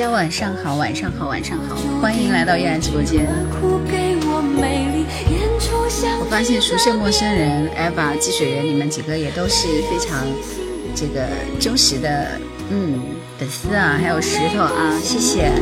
大家晚上好，晚上好，晚上好，欢迎来到依然直播间。我发现熟悉陌生人、Eva、积水人，你们几个也都是非常这个忠实的，嗯，粉丝啊，还有石头啊，谢谢。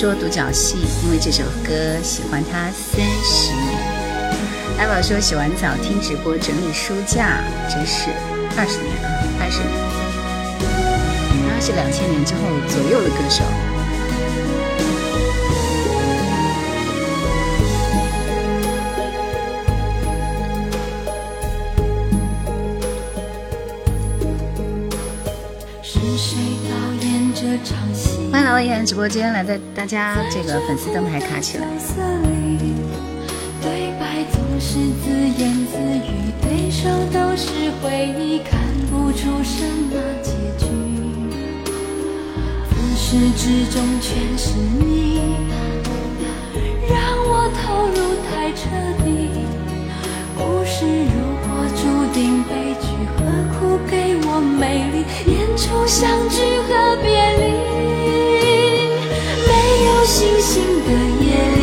说独角戏，因为这首歌喜欢他三十年。艾宝说洗完澡听直播整理书架，真是二十年啊，二十年。他是两千年之后左右的歌手。到依然直播间，来的大家这个粉丝灯牌卡起来。对白总是自言自语，对手都是回忆，看不出什么结局。自始至终全是你，让我投入太彻底。故事如果注定悲剧，何苦给我美丽演出相聚和别离？有星星的夜里，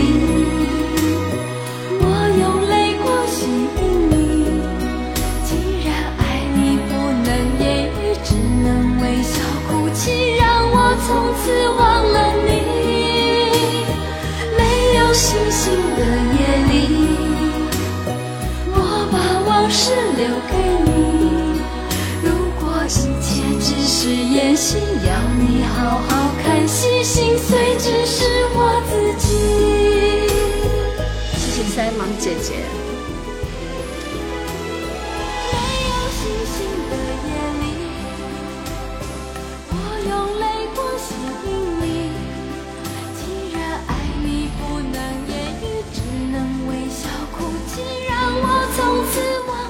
我用泪光吸引你。既然爱你不能言语，只能微笑哭泣，让我从此忘了你。没有星星的夜里，我把往事留给你。如果一切只是演戏，要你好好看戏，心碎只是。在忙姐姐。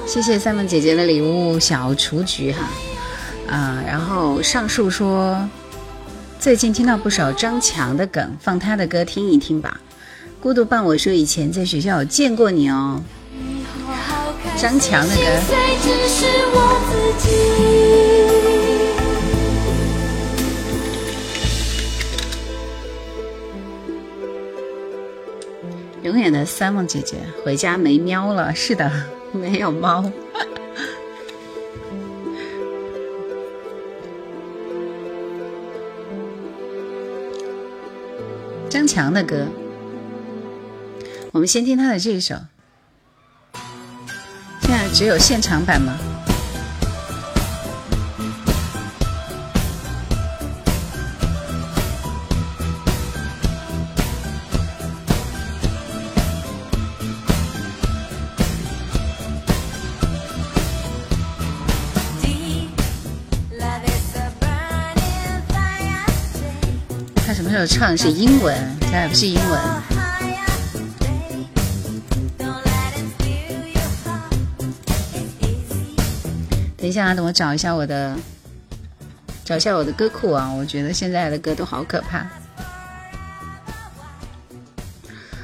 谢谢三梦姐姐的礼物，小雏菊哈，啊，然后上述说，最近听到不少张强的梗，放他的歌听一听吧。孤独伴我说，以前在学校有见过你哦。张强的歌。永远的三梦姐姐回家没喵了，是的，没有猫。张强的歌。我们先听他的这一首，现在只有现场版吗？他什么时候唱的是英文？这还不是英文。下，等我找一下我的，找一下我的歌库啊！我觉得现在的歌都好可怕。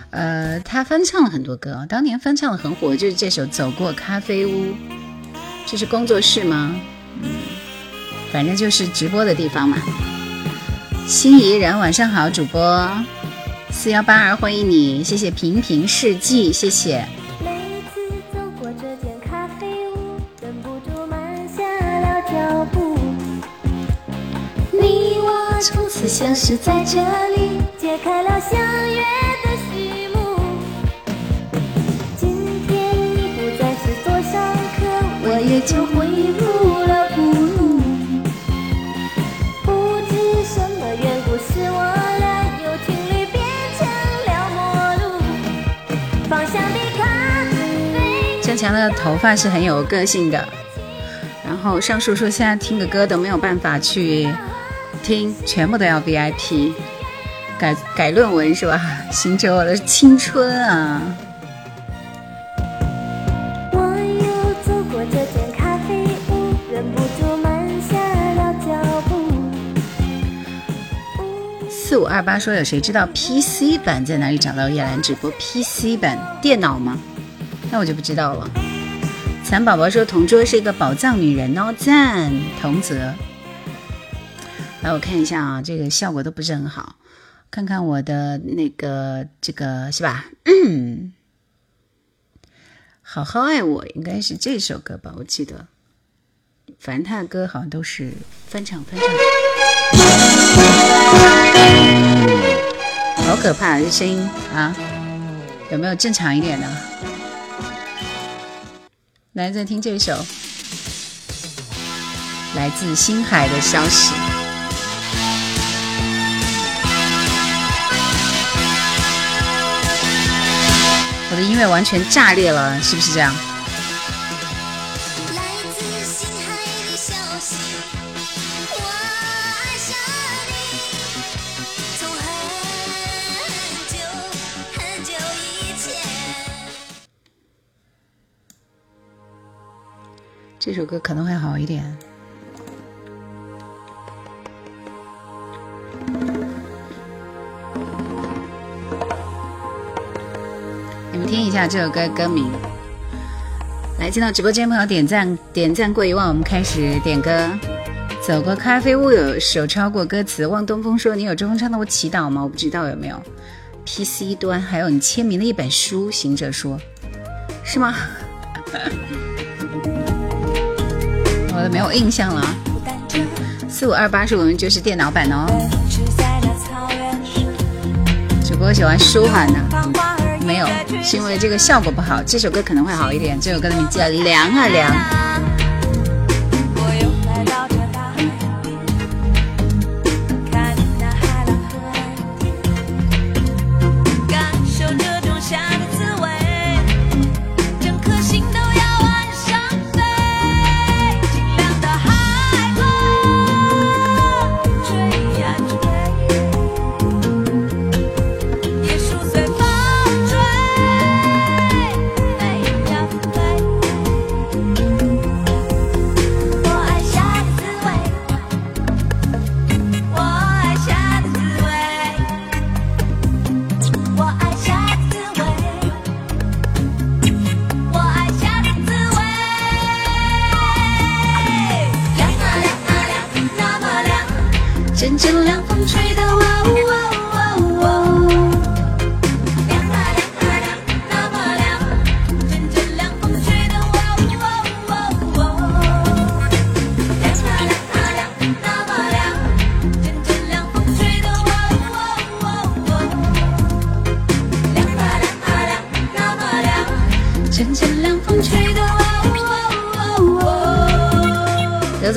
呃，他翻唱了很多歌，当年翻唱的很火，就是这首《走过咖啡屋》。这是工作室吗？嗯，反正就是直播的地方嘛。心怡然，晚上好，主播四幺八二，欢迎你，谢谢平平世纪，谢谢。相识在这里，揭开了相约的序幕。今天你不再是座上客，我也就回不了古路。不知什么缘故，使我俩由情侣变成了陌路。方向的咖啡强的头发是很有个性的。然后上述说现在听个歌都没有办法去听，全部都要 VIP 改改论文是吧？行者我的青春啊！四五二八说有谁知道 PC 版在哪里找到叶兰直播？PC 版电脑吗？那我就不知道了。蚕宝宝说同桌是一个宝藏女人哦，赞童泽。来我看一下啊，这个效果都不是很好，看看我的那个这个是吧？好好爱我应该是这首歌吧？我记得，反正他的歌好像都是翻唱翻唱。好可怕，这声音啊！有没有正常一点的？来，再听这首来自星海的消息。我的音乐完全炸裂了，是不是这样？这首歌可能会好一点。这首歌歌名。来，进到直播间朋友点赞，点赞过一万，我们开始点歌。走过咖啡屋，有手抄过歌词。望东风说：“你有周峰唱的我祈祷吗？”我不知道有没有。PC 端还有你签名的一本书。行者说：“是吗？” 我都没有印象了。四五二八是我们就是电脑版哦。主播喜欢舒缓的，没有，是因为这个效果不好。这首歌可能会好一点。这首歌的名字叫《凉啊凉》。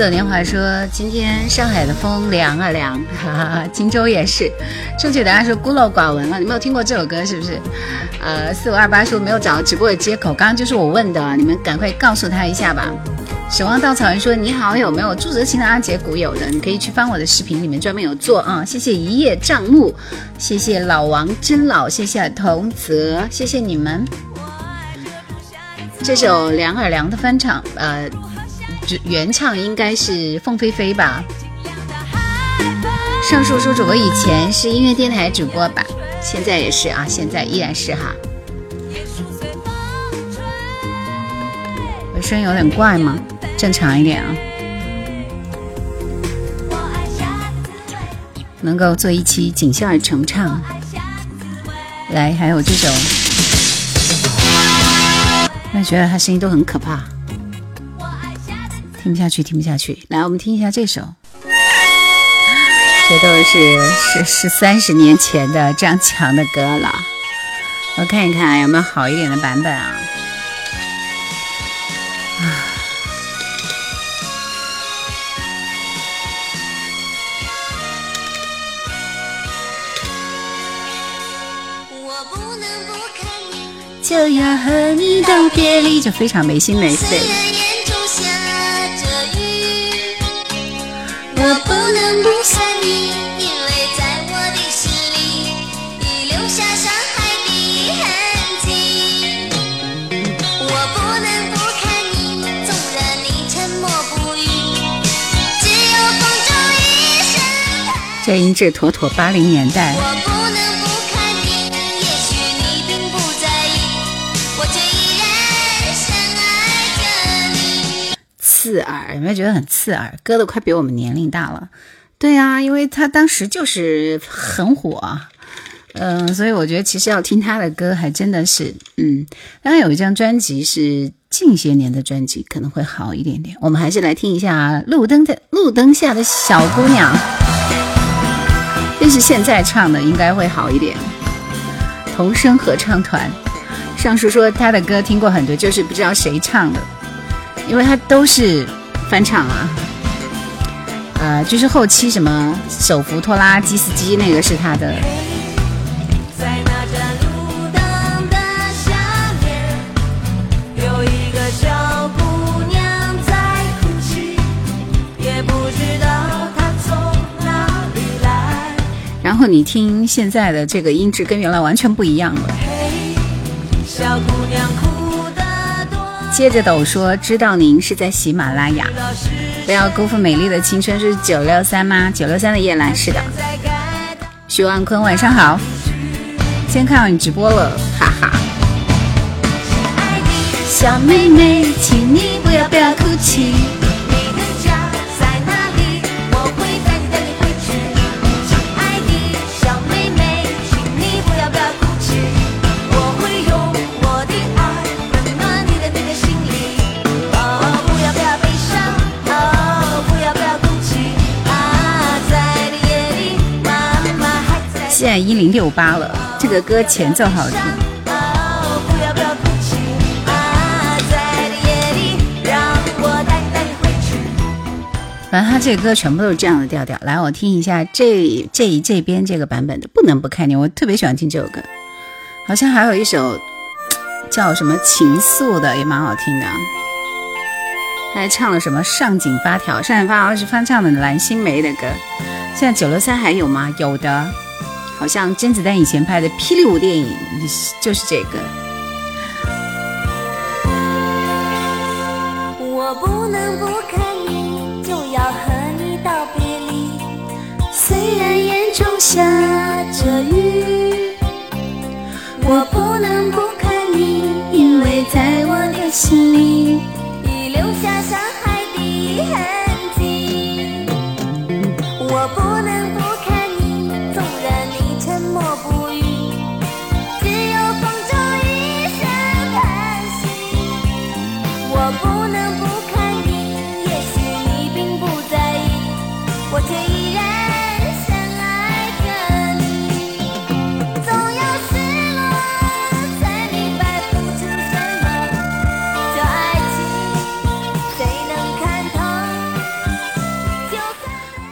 走年华说：“今天上海的风凉啊凉，哈哈，荆州也是。”正确答案是孤陋寡闻了，你没有听过这首歌是不是？呃，四五二八说没有找到直播的接口，刚刚就是我问的，你们赶快告诉他一下吧。守望稻草人说：“你好，有没有朱泽清的阿杰古有的？你可以去翻我的视频，里面专门有做啊。”谢谢一叶障目，谢谢老王真老，谢谢童泽，谢谢你们。这首凉啊凉的翻唱，呃。原唱应该是凤飞飞吧。上述说主播以前是音乐电台主播吧，现在也是啊，现在依然是哈。我声音有点怪吗？正常一点啊。能够做一期锦绣儿重唱，来，还有这首，那觉得他声音都很可怕。听不下去，听不下去。来，我们听一下这首，这都是是是三十年前的张强的歌了。我看一看有没有好一点的版本啊？啊！就要和你道别离，就非常没心没肺。我不能不想你，因为在我的心里已留下伤害的痕迹。我不能不看你，纵然你沉默不语，只有风中一声这音质妥妥八零年代。我不刺耳，有没有觉得很刺耳？歌都快比我们年龄大了。对啊，因为他当时就是很火，嗯、所以我觉得其实要听他的歌还真的是，嗯，当然有一张专辑是近些年的专辑，可能会好一点点。我们还是来听一下路灯的路灯下的小姑娘，这是现在唱的，应该会好一点。童声合唱团，上述说他的歌听过很多，就是不知道谁唱的。因为它都是翻唱啊，呃，就是后期什么手扶拖拉机司机那个是他的，然后你听现在的这个音质跟原来完全不一样了。嘿，小姑娘哭，接着抖说，知道您是在喜马拉雅，不要辜负美丽的青春，是九六三吗？九六三的叶兰是的。徐万坤晚上好，先看到你直播了，哈哈。爱的。小妹妹，请你不要不要哭泣。在。一零六八了，这个歌前奏好听。反正他这个歌全部都是这样的调调。来，我听一下这这这边这个版本的《不能不看你》，我特别喜欢听这首歌。好像还有一首叫什么《情愫》的，也蛮好听的。他还唱了什么《上紧发条》？上紧发条是翻唱的蓝心湄的歌。现在九六三还有吗？有的，好像甄子丹以前拍的《霹雳舞》电影就是这个。我不能不看你，就要和你道别离。虽然眼中下着雨，我不能不看你，因为在我的心里已留下伤害的痕迹。我不能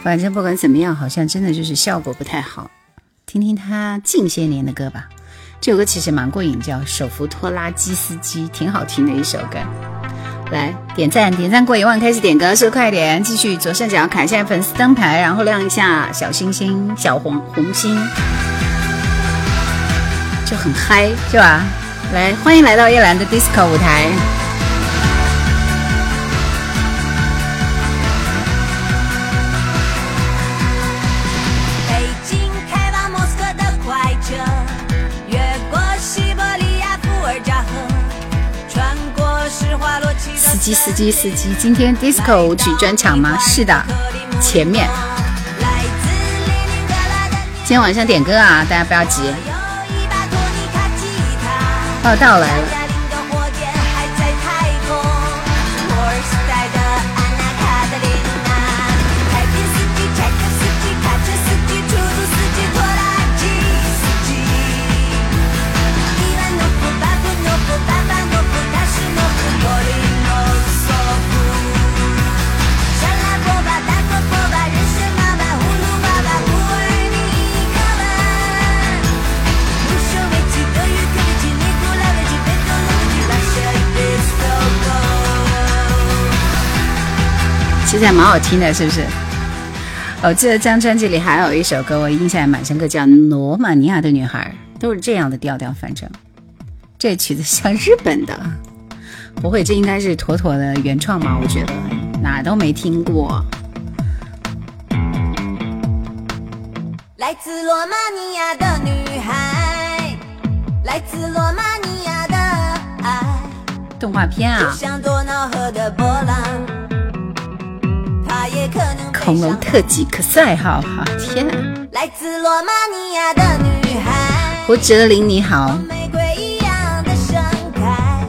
反正不管怎么样，好像真的就是效果不太好。听听他近些年的歌吧，这首歌其实蛮过瘾，叫《手扶拖拉机司机》，挺好听的一首歌。来点赞，点赞过一万开始点歌，速快点！继续左上角卡下粉丝灯牌，然后亮一下小星星、小红红心，就很嗨，是吧？来，欢迎来到叶兰的 disco 舞台。机，司机，司机，今天 disco 舞曲专场吗？是的，前面。今天晚上点歌啊，大家不要急。报道来了。其实还蛮好听的，是不是？我记得这张专辑里还有一首歌，我印象也蛮深刻，叫《罗马尼亚的女孩》，都是这样的调调。反正这曲子像日本的，不会，这应该是妥妥的原创吧？我觉得哪都没听过。来自罗马尼亚的女孩，来自罗马尼亚的爱，动画片啊，像多瑙河的波浪。恐龙特技可赛号，好天！来自罗马尼亚的女孩，胡哲林你好。玫瑰一样的盛开，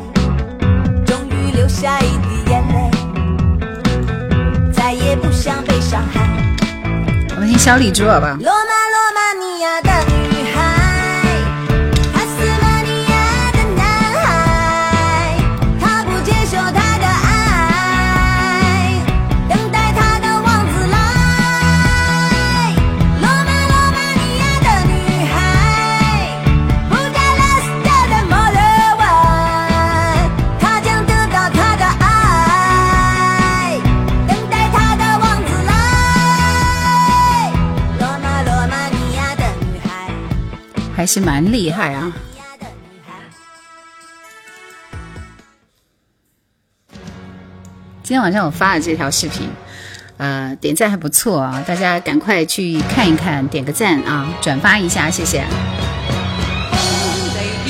终于流下一滴眼泪，再也不想被伤害。我们听小李猪好吧。罗马罗还是蛮厉害啊！今天晚上我发了这条视频，呃，点赞还不错啊，大家赶快去看一看，点个赞啊，转发一下，谢谢。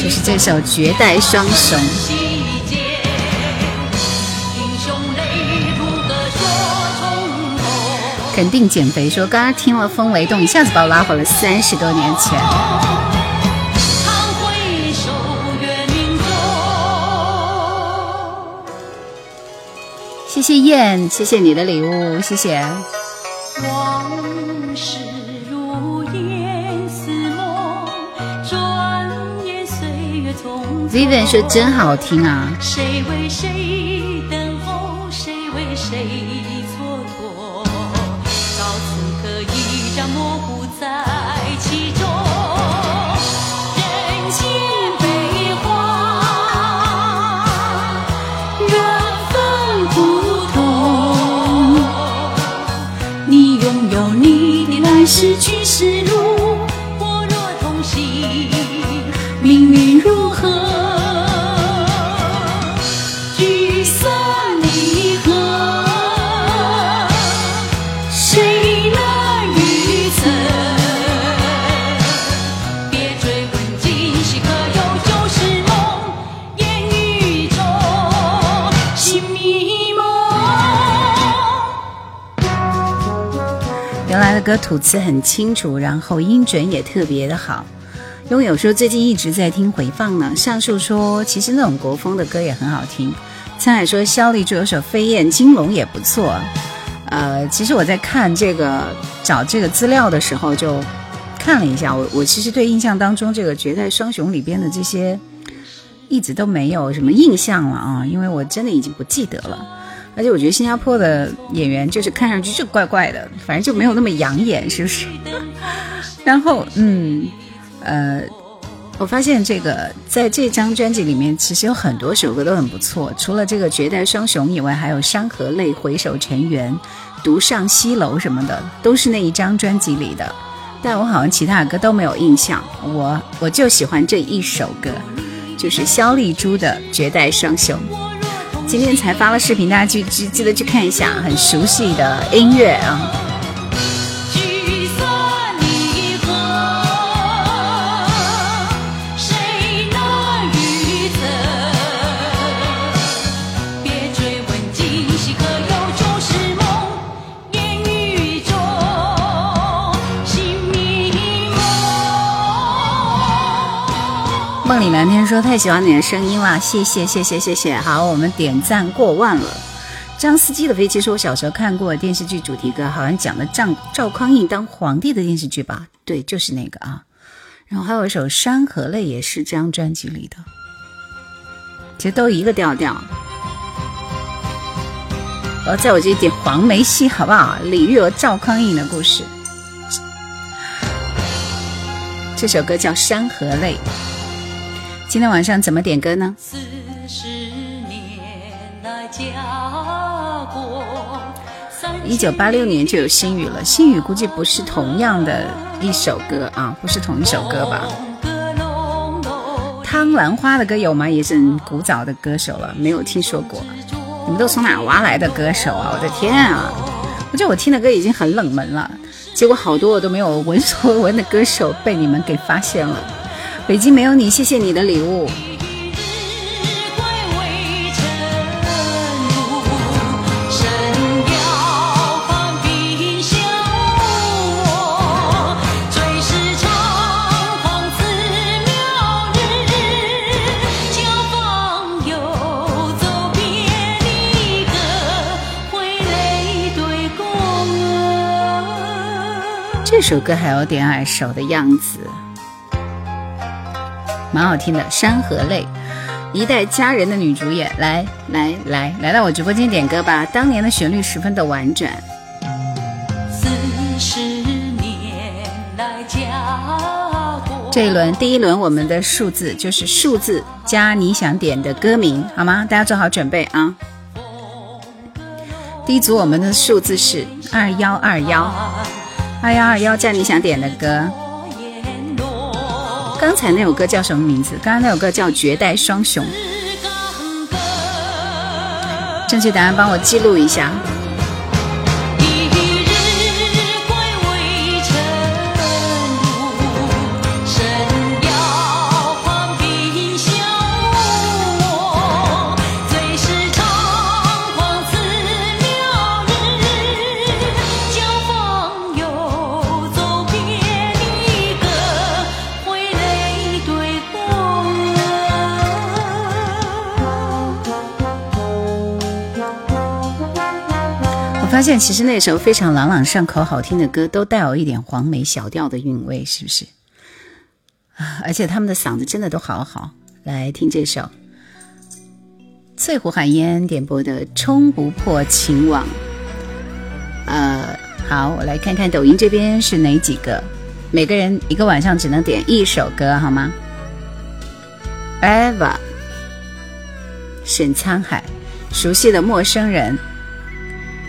就是这首《绝代双雄》。肯定减肥，说刚刚听了《风雷动》，一下子把我拉回了三十多年前。谢谢燕，谢谢你的礼物，谢谢。往事如烟似梦，转眼岁月匆匆。Vivian 说真好听啊。谁为谁失去歌吐词很清楚，然后音准也特别的好。拥有说最近一直在听回放呢。上述说其实那种国风的歌也很好听。沧海说肖丽珠有首《飞燕金龙》也不错。呃，其实我在看这个找这个资料的时候就看了一下，我我其实对印象当中这个《绝代双雄》里边的这些一直都没有什么印象了啊，因为我真的已经不记得了。而且我觉得新加坡的演员就是看上去就怪怪的，反正就没有那么养眼，是不是？然后，嗯，呃，我发现这个在这张专辑里面，其实有很多首歌都很不错，除了这个《绝代双雄》以外，还有《山河泪》《回首尘缘》《独上西楼》什么的，都是那一张专辑里的。但我好像其他的歌都没有印象，我我就喜欢这一首歌，就是肖丽珠的《绝代双雄》。今天才发了视频，大家去记记得去看一下，很熟悉的音乐啊。蓝天说太喜欢你的声音了，谢谢谢谢谢谢。好，我们点赞过万了。张司机的飞机是，我小时候看过电视剧主题歌，好像讲的赵赵匡胤当皇帝的电视剧吧？对，就是那个啊。然后还有一首《山河泪》，也是这张专辑里的，其实都一个调调。我要在我这里点黄梅戏，好不好？李玉和赵匡胤的故事。这首歌叫《山河泪》。今天晚上怎么点歌呢？一九八六年就有心语了，心语估计不是同样的一首歌啊，不是同一首歌吧？汤兰花的歌有吗？也是很古早的歌手了，没有听说过。你们都从哪挖来的歌手啊？我的天啊！我觉得我听的歌已经很冷门了，结果好多我都没有闻所未闻的歌手被你们给发现了。北京没有你，谢谢你的礼物。这首歌还有点耳熟的样子，蛮好听的。《山河泪》，一代佳人的女主演，来来来，来到我直播间点歌吧。当年的旋律十分的婉转。这一轮第一轮我们的数字就是数字加你想点的歌名，好吗？大家做好准备啊！第一组我们的数字是二幺二幺。二幺二幺，加你想点的歌。刚才那首歌叫什么名字？刚刚那首歌叫《绝代双雄》。正确答案帮我记录一下。现其实那首非常朗朗上口、好听的歌，都带有一点黄梅小调的韵味，是不是？啊，而且他们的嗓子真的都好好。来听这首翠湖海烟点播的《冲不破情网》。呃，好，我来看看抖音这边是哪几个。每个人一个晚上只能点一首歌，好吗？Eva，沈沧海，熟悉的陌生人。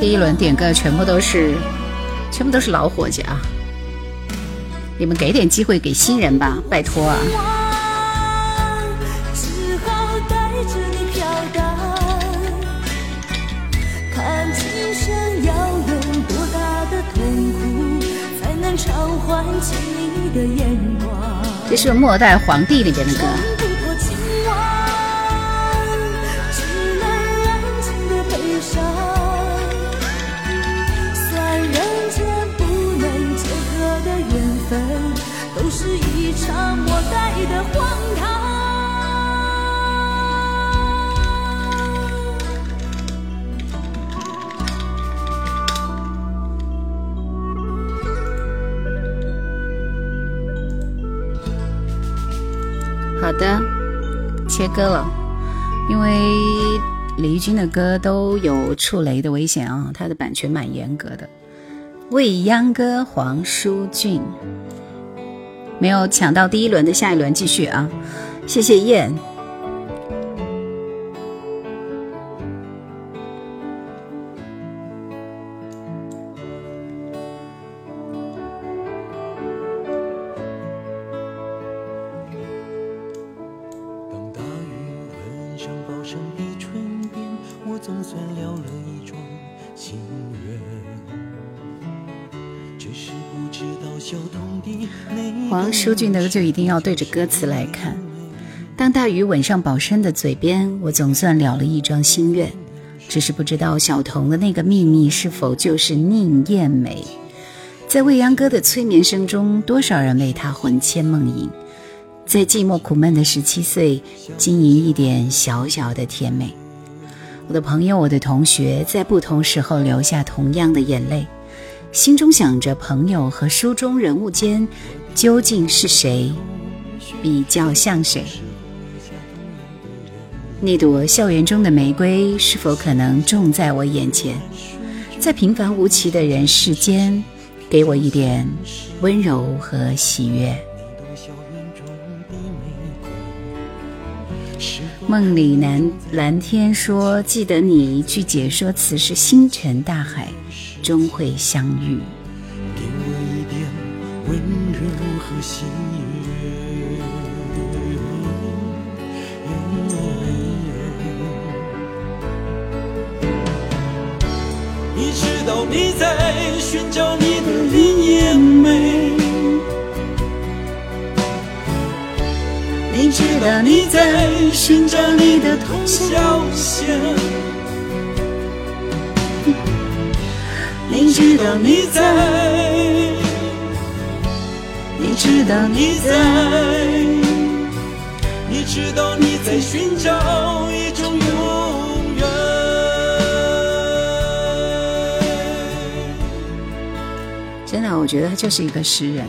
第一轮点歌全部都是，全部都是老伙计啊！你们给点机会给新人吧，拜托啊！这是《末代皇帝》里边的歌。好的，切歌了，因为李翊君的歌都有触雷的危险啊，他的版权蛮严格的。未央歌，黄舒骏。没有抢到第一轮的，下一轮继续啊！谢谢燕。黄舒俊的就一定要对着歌词来看。当大雨吻上宝山的嘴边，我总算了了一桩心愿。只是不知道小童的那个秘密是否就是宁艳美。在未央歌的催眠声中，多少人为他魂牵梦萦。在寂寞苦闷的十七岁，经营一点小小的甜美。我的朋友，我的同学，在不同时候流下同样的眼泪，心中想着朋友和书中人物间究竟是谁比较像谁？那朵校园中的玫瑰是否可能种在我眼前，在平凡无奇的人世间，给我一点温柔和喜悦？梦里蓝蓝天说：“记得你一句解说词是‘星辰大海终会相遇’。”给我一点温柔和喜悦。你知道你在寻找你的林艳美。你知道你在寻找你的通宵线，你知道你在，你知道你在，你知道你在寻找一种永远。真的，我觉得他就是一个诗人。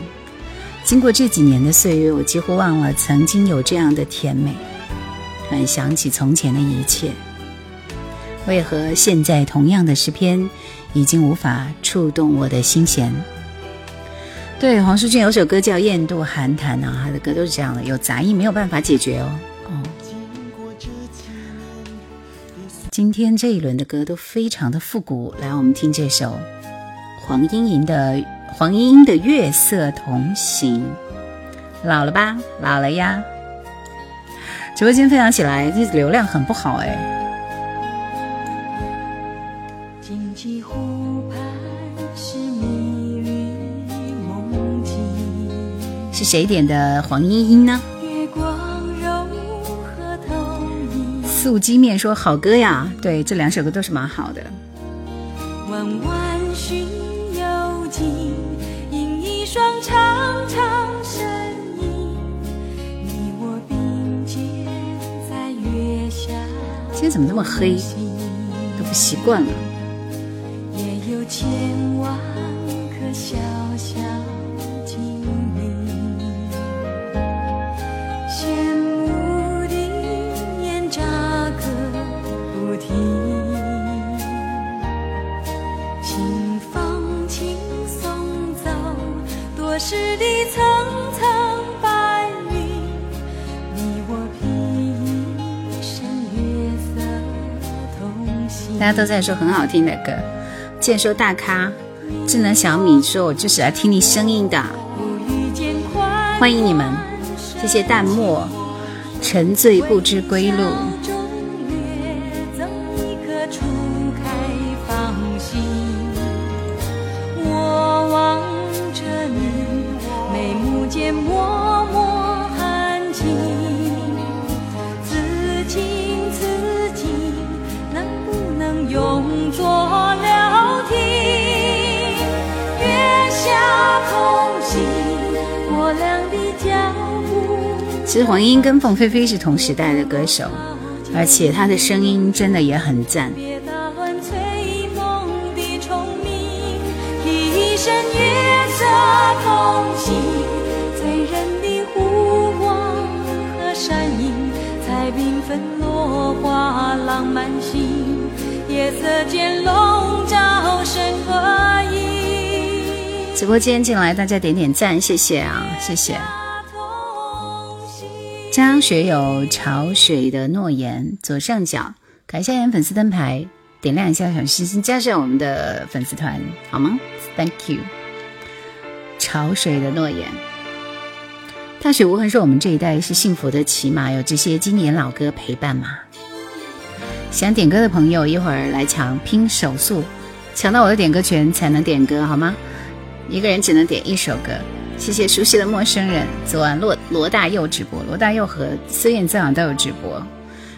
经过这几年的岁月，我几乎忘了曾经有这样的甜美，突然想起从前的一切。为何现在同样的诗篇已经无法触动我的心弦？对，黄舒骏有首歌叫《雁渡寒潭》啊，他的歌都是这样的，有杂音没有办法解决哦。哦，今天这一轮的歌都非常的复古，来，我们听这首黄莺莺的。黄莺莺的《月色同行》，老了吧？老了呀！直播间分享起来，这流量很不好哎。是谁点的黄莺莺呢？素鸡面说好歌呀，对，这两首歌都是蛮好的。双长长身影，你我并肩在月下。今天怎么那么黑？都不习惯了。也有千万颗小大家都在说很好听的歌，健说大咖，智能小米说我就是来听你声音的，欢迎你们，谢谢淡漠，沉醉不知归路。跟凤飞飞是同时代的歌手，而且她的声音真的也很赞。直播间进来，大家点点赞，谢谢啊，谢谢。学友潮水的诺言左上角，感一下人粉丝灯牌，点亮一下小心心，加上我们的粉丝团好吗？Thank you。潮水的诺言，大雪无痕说我们这一代是幸福的，起码有这些经典老歌陪伴嘛。想点歌的朋友一会儿来抢，拼手速，抢到我的点歌权才能点歌好吗？一个人只能点一首歌。谢谢熟悉的陌生人。昨晚罗罗大佑直播，罗大佑和孙燕姿好像都有直播。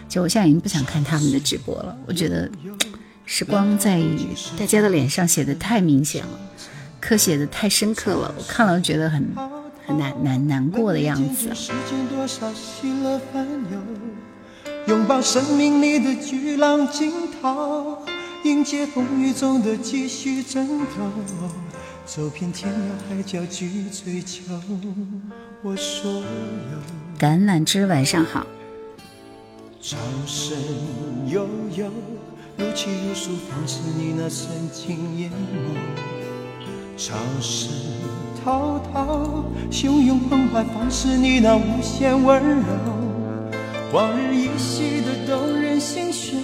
就我现在已经不想看他们的直播了，我觉得时光在大家的脸上写的太明显了，刻写的太深刻了，我看了觉得很很难难难过的样子。拥抱生命里的巨浪惊涛，迎接风雨中的继续争斗，走遍天涯海角去追求我所有。橄榄枝，晚上好。潮声悠悠，如泣如诉，放肆你那深情眼眸；潮势滔滔，汹涌澎湃，放肆你那无限温柔。往日依稀的动人心弦，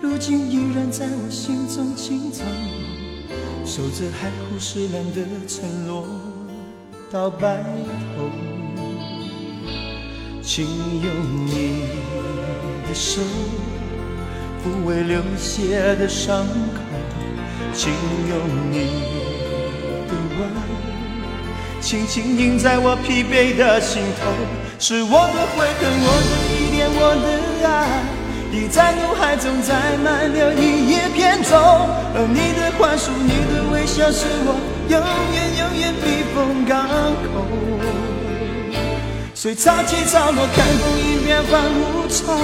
如今依然在我心中轻奏，守着海枯石烂的承诺到白头。请用你的手抚慰流血的伤口，请用你的吻轻轻印在我疲惫的心头。是我的悔恨，我的依恋，我的爱，已在脑海中载满了一叶片舟。而你的宽恕，你的微笑，是我永远永远避风港口。随潮起潮落，看风云变幻无常，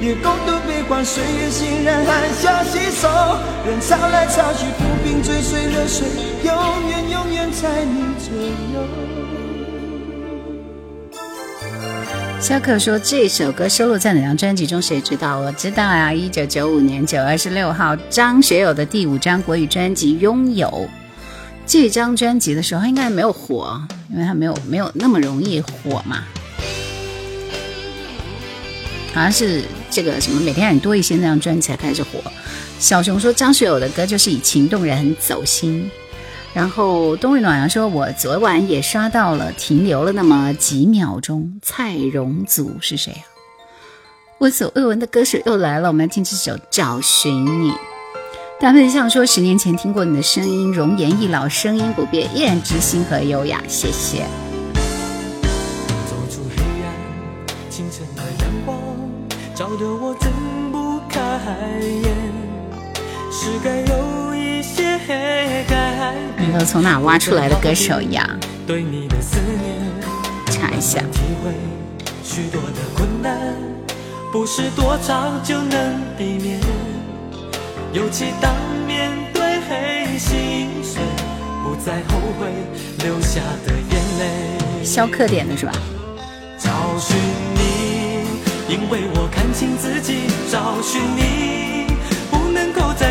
也共度悲欢，岁月欣然含笑携手。任潮来潮去，浮萍追随流水，永远永远在你左右。肖克说：“这首歌收录在哪张专辑中？谁知道？我知道啊，一九九五年九月二十六号，张学友的第五张国语专辑《拥有》。这张专辑的时候，他应该没有火，因为他没有没有那么容易火嘛。好像是这个什么每天很多一些那张专辑才开始火。小熊说，张学友的歌就是以情动人，很走心。”然后冬日暖阳说：“我昨晚也刷到了，停留了那么几秒钟。”蔡荣祖是谁啊？闻所未闻的歌手又来了，我们来听这首《找寻你》。大笨象说：“十年前听过你的声音，容颜易老，声音不变，依然知心和优雅。”谢谢。走出黑暗，清晨的阳光照得我睁不开眼，是该有你都从哪挖出来的歌手呀？查一下。不是多长就能避免，尤其当面对黑心酸，不再后悔流下的眼泪。消课点的是吧？找寻你，因为我看清自己。找寻你，不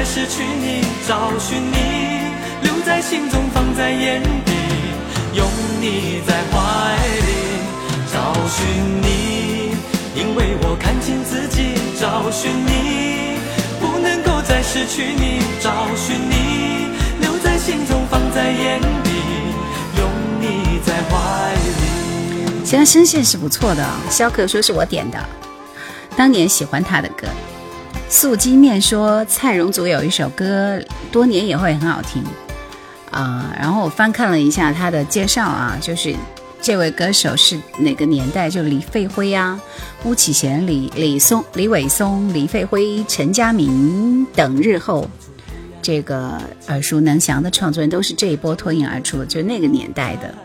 能够再失去你。找寻你。留在心中，放在眼底，拥你在怀里，找寻你，因为我看清自己，找寻你，不能够再失去你，找寻你，留在心中，放在眼底，拥你在怀里。其实声线是不错的，肖克说是我点的，当年喜欢他的歌。素鸡面说蔡荣祖有一首歌，多年也会很好听。啊，然后我翻看了一下他的介绍啊，就是这位歌手是哪个年代？就李费辉啊、巫启贤、李李松、李伟松、李费辉、陈佳明等日后这个耳熟能详的创作人，都是这一波脱颖而出，就那个年代的。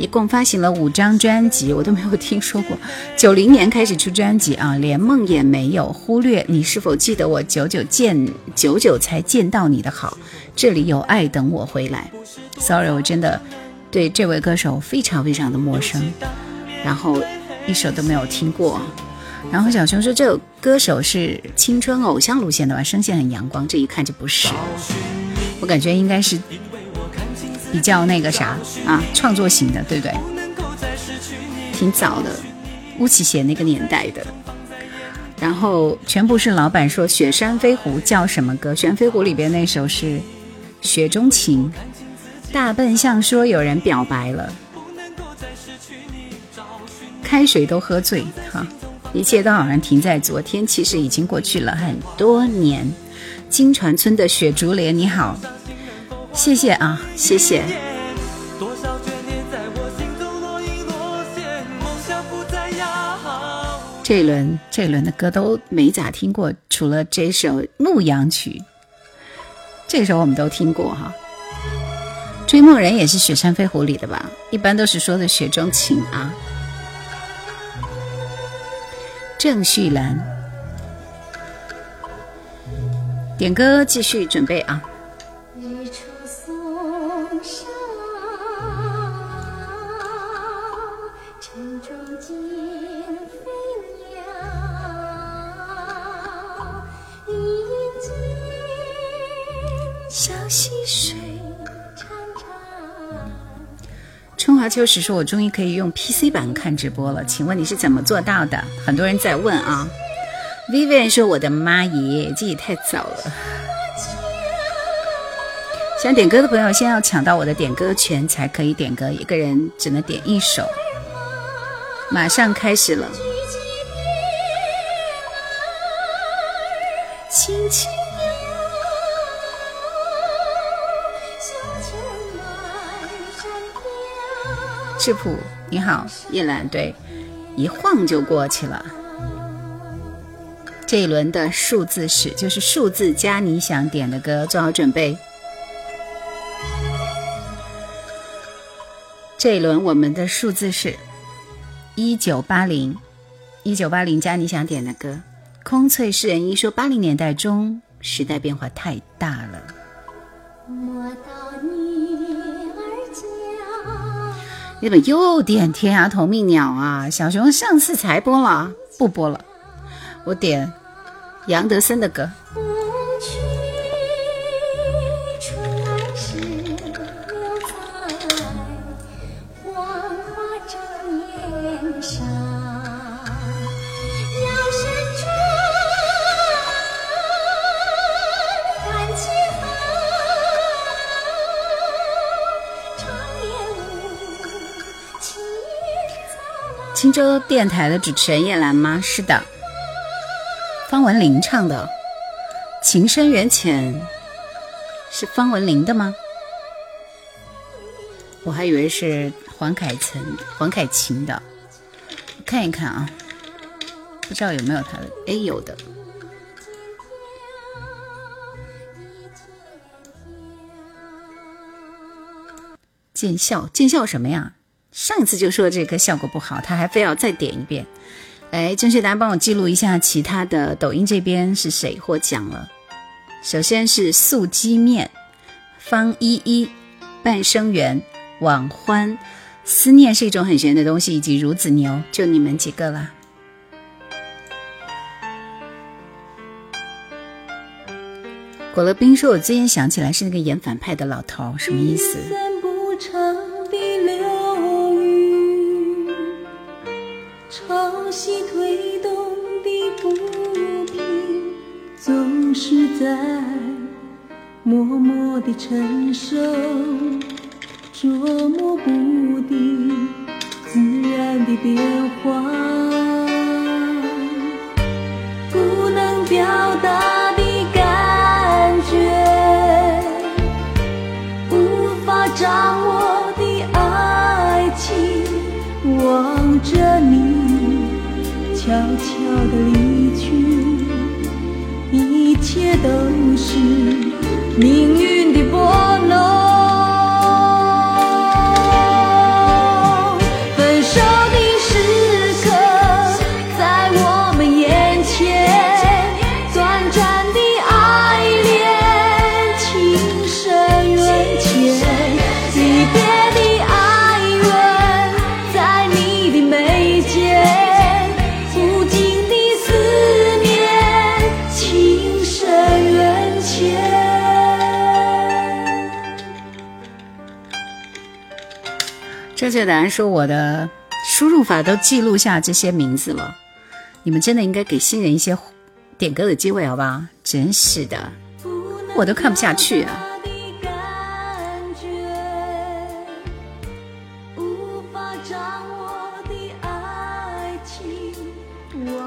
一共发行了五张专辑，我都没有听说过。九零年开始出专辑啊，连梦也没有。忽略你是否记得我？久久见，久久才见到你的好。这里有爱等我回来。Sorry，我真的对这位歌手非常非常的陌生，然后一首都没有听过。然后小熊说，这首歌手是青春偶像路线的吧？声线很阳光，这一看就不是。我感觉应该是。比较那个啥啊，创作型的，对不对？挺早的，巫启贤那个年代的。然后全部是老板说《雪山飞狐》叫什么歌？《雪山飞狐》里边那首是《雪中情》。大笨象说有人表白了，开水都喝醉哈，一切都好像停在昨天，其实已经过去了很多年。金船村的雪竹莲你好。谢谢啊，谢谢。这一轮这一轮的歌都没咋听过，除了这首《牧羊曲》，这首我们都听过哈。追梦人也是雪山飞狐里的吧？一般都是说的雪中情啊。郑绪岚，点歌继续准备啊。春华秋实说：“我终于可以用 PC 版看直播了，请问你是怎么做到的？”很多人在问啊。Vivian 说：“我的妈耶，这也太早了！”想点歌的朋友，先要抢到我的点歌权才可以点歌，一个人只能点一首。马上开始了。轻轻质朴，你好，叶兰，对，一晃就过去了。这一轮的数字是，就是数字加你想点的歌，做好准备。这一轮我们的数字是一九八零，一九八零加你想点的歌。空翠诗人一说，八零年代中时代变化太大了。你怎么又点天涯同命鸟啊？小熊上次才播了，不播了。我点杨德森的歌。青州电台的主持人叶兰吗？是的，方文琳唱的《情深缘浅》是方文琳的吗？我还以为是黄凯岑、黄凯芹的，看一看啊，不知道有没有他的？哎，有的。见笑，见笑什么呀？上一次就说这个效果不好，他还非要再点一遍。来，正确答案帮我记录一下，其他的抖音这边是谁获奖了？首先是素鸡面、方依依、半生缘、网欢、思念是一种很玄的东西，以及孺子牛，就你们几个了。果乐冰说：“我最近想起来是那个演反派的老头，什么意思？”是在默默地承受，捉摸不定自然的变化，不能表达一切都是命运正确答案说我的输入法都记录下这些名字了，你们真的应该给新人一些点歌的机会，好吧？真是的，我都看不下去啊！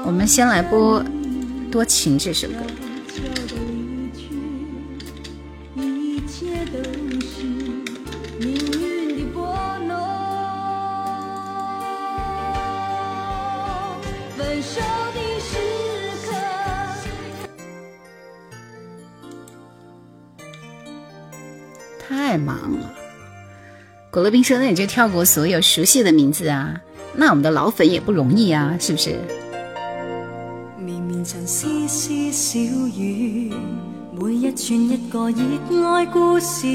我们先来播《多情》这首歌。太忙了，果乐冰说：“那你就跳过所有熟悉的名字啊，那我们的老粉也不容易啊，是不是？”绵绵长丝丝小雨，每一串一个热爱故事，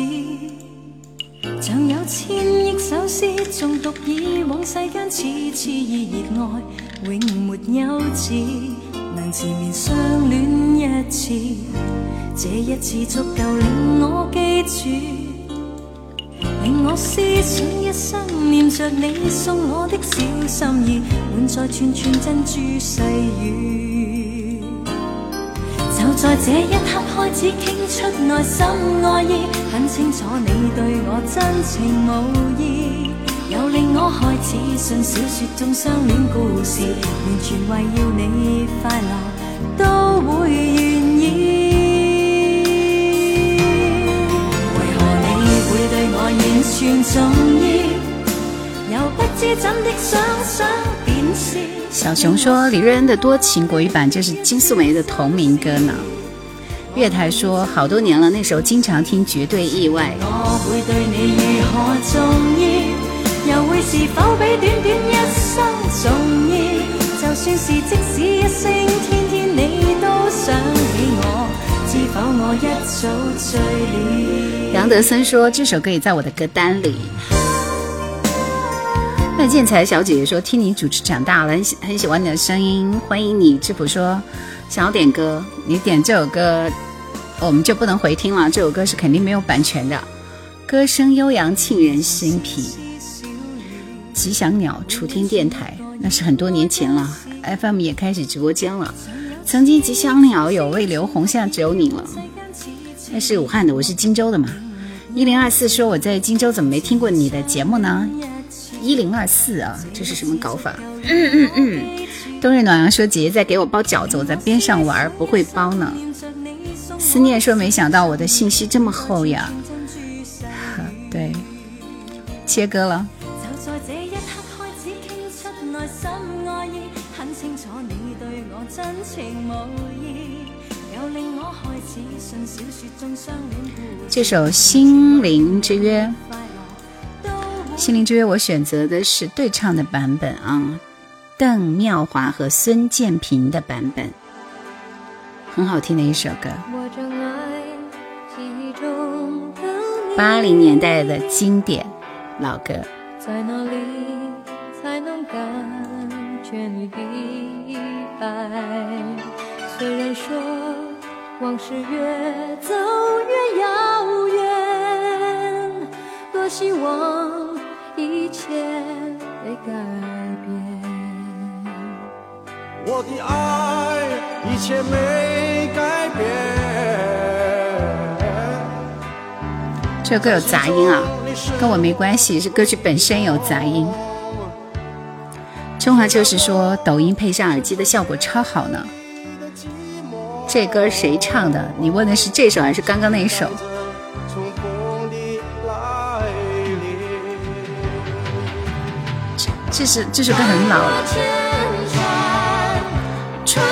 像有千亿首诗，中读以往世间痴痴意热爱，永没休止。能缠绵相恋一次，这一次足够令我记住。我思想一生念着你送我的小心意，满载串串珍珠细语。就在这一刻开始倾出内心爱意，很清楚你对我真情无意，又令我开始信小说中相恋故事，完全为要你快乐都会小熊说：“李瑞恩的《多情》国语版就是金素梅的同名歌呢。”月台说：“好多年了，那时候经常听，绝对意外。”我会对你如何重要，又会是否比短短一生重要？就算是即使一声天天你都想起我？杨德森说：“这首歌也在我的歌单里。”麦建才小姐姐说：“听你主持长大了，很喜很喜欢你的声音，欢迎你。”智普说：“想要点歌，你点这首歌，我们就不能回听了。这首歌是肯定没有版权的，歌声悠扬沁人心脾。”吉祥鸟楚天电台，那是很多年前了，FM 也开始直播间了。曾经吉祥鸟有位刘红，现在只有你了。那是武汉的，我是荆州的嘛。一零二四说：“我在荆州，怎么没听过你的节目呢？”一零二四啊，这是什么搞法？嗯嗯嗯。冬日暖阳说：“姐姐在给我包饺子，我在边上玩，不会包呢。”思念说：“没想到我的信息这么厚呀。”对，切割了。这首《心灵之约》。心灵之约，我选择的是对唱的版本啊，邓妙华和孙建平的版本，很好听的一首歌。八零年代的经典老歌。在哪里才能感觉你的爱？虽然说往事越走越遥远，多希望。一切被改变。我的爱，一切没改变。这歌有杂音啊，跟我没关系，是歌曲本身有杂音。春华就是说，抖音配上耳机的效果超好呢。这歌谁唱的？你问的是这首还是刚刚那一首？这是这首歌很老了。穿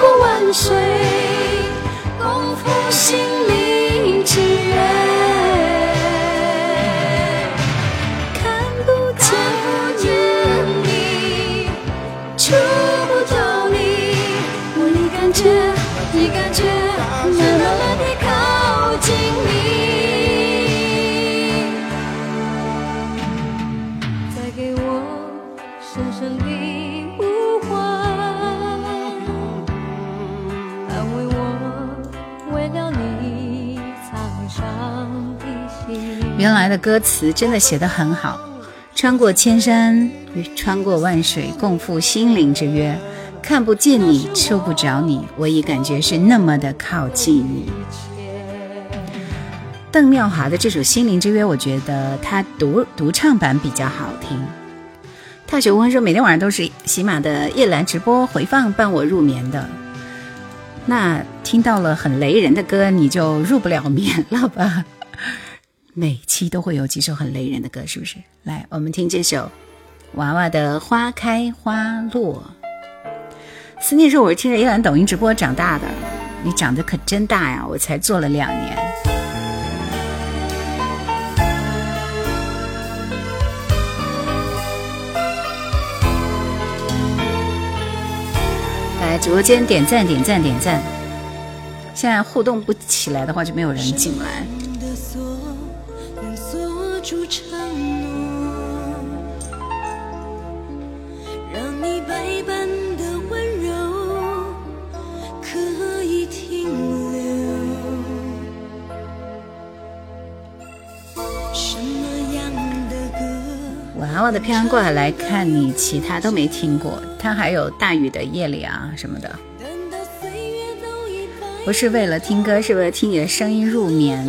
过万水，的歌词真的写得很好，穿过千山，穿过万水，共赴心灵之约。看不见你，触不着你，我已感觉是那么的靠近你。邓妙华的这首《心灵之约》，我觉得他独独唱版比较好听。踏雪无痕说，每天晚上都是喜马的夜兰直播回放伴我入眠的。那听到了很雷人的歌，你就入不了眠了吧？每期都会有几首很雷人的歌，是不是？来，我们听这首娃娃的花开花落。思念是我听着一兰抖音直播长大的，你长得可真大呀，我才做了两年。来直播间点赞点赞点赞，现在互动不起来的话就没有人进来。娃娃的漂洋过海来看你，其他都没听过。他还有大雨的夜里啊什么的。不是为了听歌，是为了听你的声音入眠。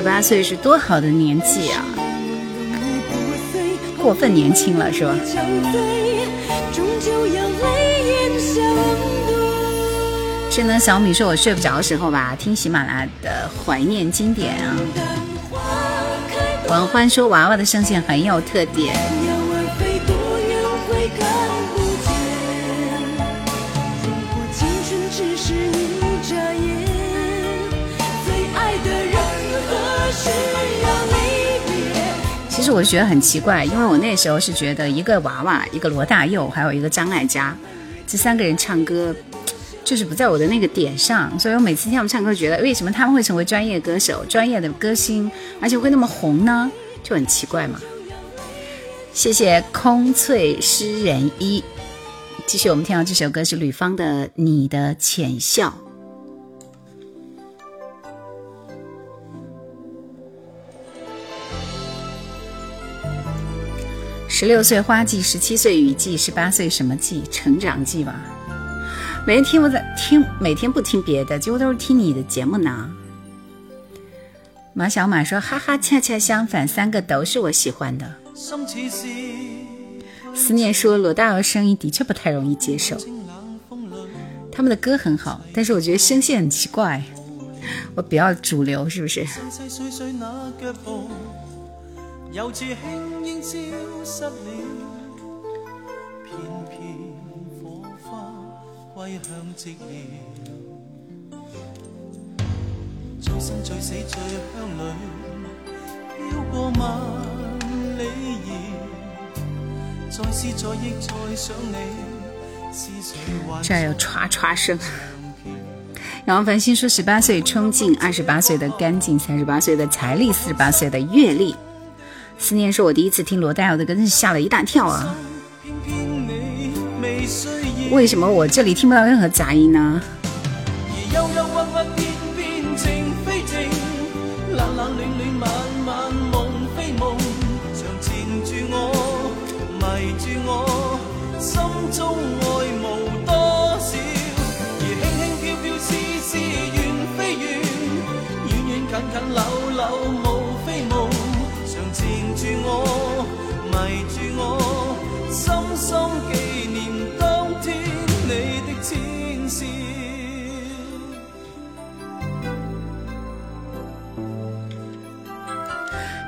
十八岁是多好的年纪啊！过分年轻了是吧？智能小米说：“我睡不着的时候吧，听喜马拉雅的怀念经典啊。”王欢说：“娃娃的声线很有特点。”我觉得很奇怪，因为我那时候是觉得一个娃娃，一个罗大佑，还有一个张艾嘉，这三个人唱歌就是不在我的那个点上，所以我每次听他们唱歌，觉得为什么他们会成为专业歌手、专业的歌星，而且会那么红呢？就很奇怪嘛。谢谢空翠诗人一，继续我们听到这首歌是吕方的《你的浅笑》。十六岁花季，十七岁雨季，十八岁什么季？成长季吧。每天听我在听，每天不听别的，几乎都是听你的节目呢。马小马说：“哈哈，恰恰相反，三个都是我喜欢的。”思念说：“罗大佑声音的确不太容易接受，他们的歌很好，但是我觉得声线很奇怪，我比较主流，是不是？”又似轻烟消失了，片片火花归向寂寥。醉生醉死醉乡里，飘过万里遥。再思再忆再想你，是谁还？这有唰唰声。然后繁星说：十八岁冲劲，二十八岁的干净，三十八岁的财力，四十八岁的阅历。思念是我第一次听罗大佑的歌，真是吓了一大跳啊！为什么我这里听不到任何杂音呢？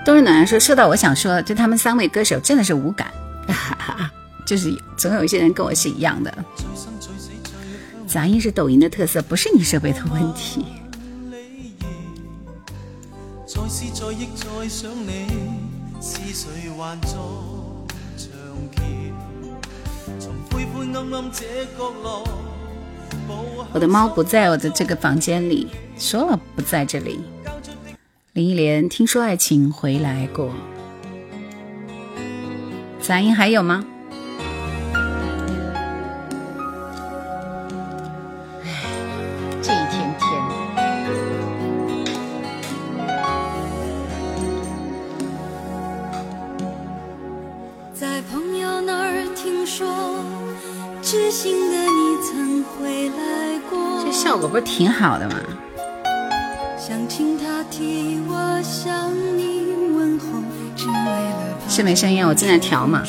都是暖阳说，说到我想说，对他们三位歌手真的是无感，就是总有一些人跟我是一样的。杂音是抖音的特色，不是你设备的问题。我的猫不在我的这个房间里，说了不在这里。林忆莲，听说爱情回来过。杂音还有吗？哎，这一天天的。在朋友那儿听说，知心的你曾回来过。这效果不是挺好的吗？想听他听。是没声音，我正在调嘛。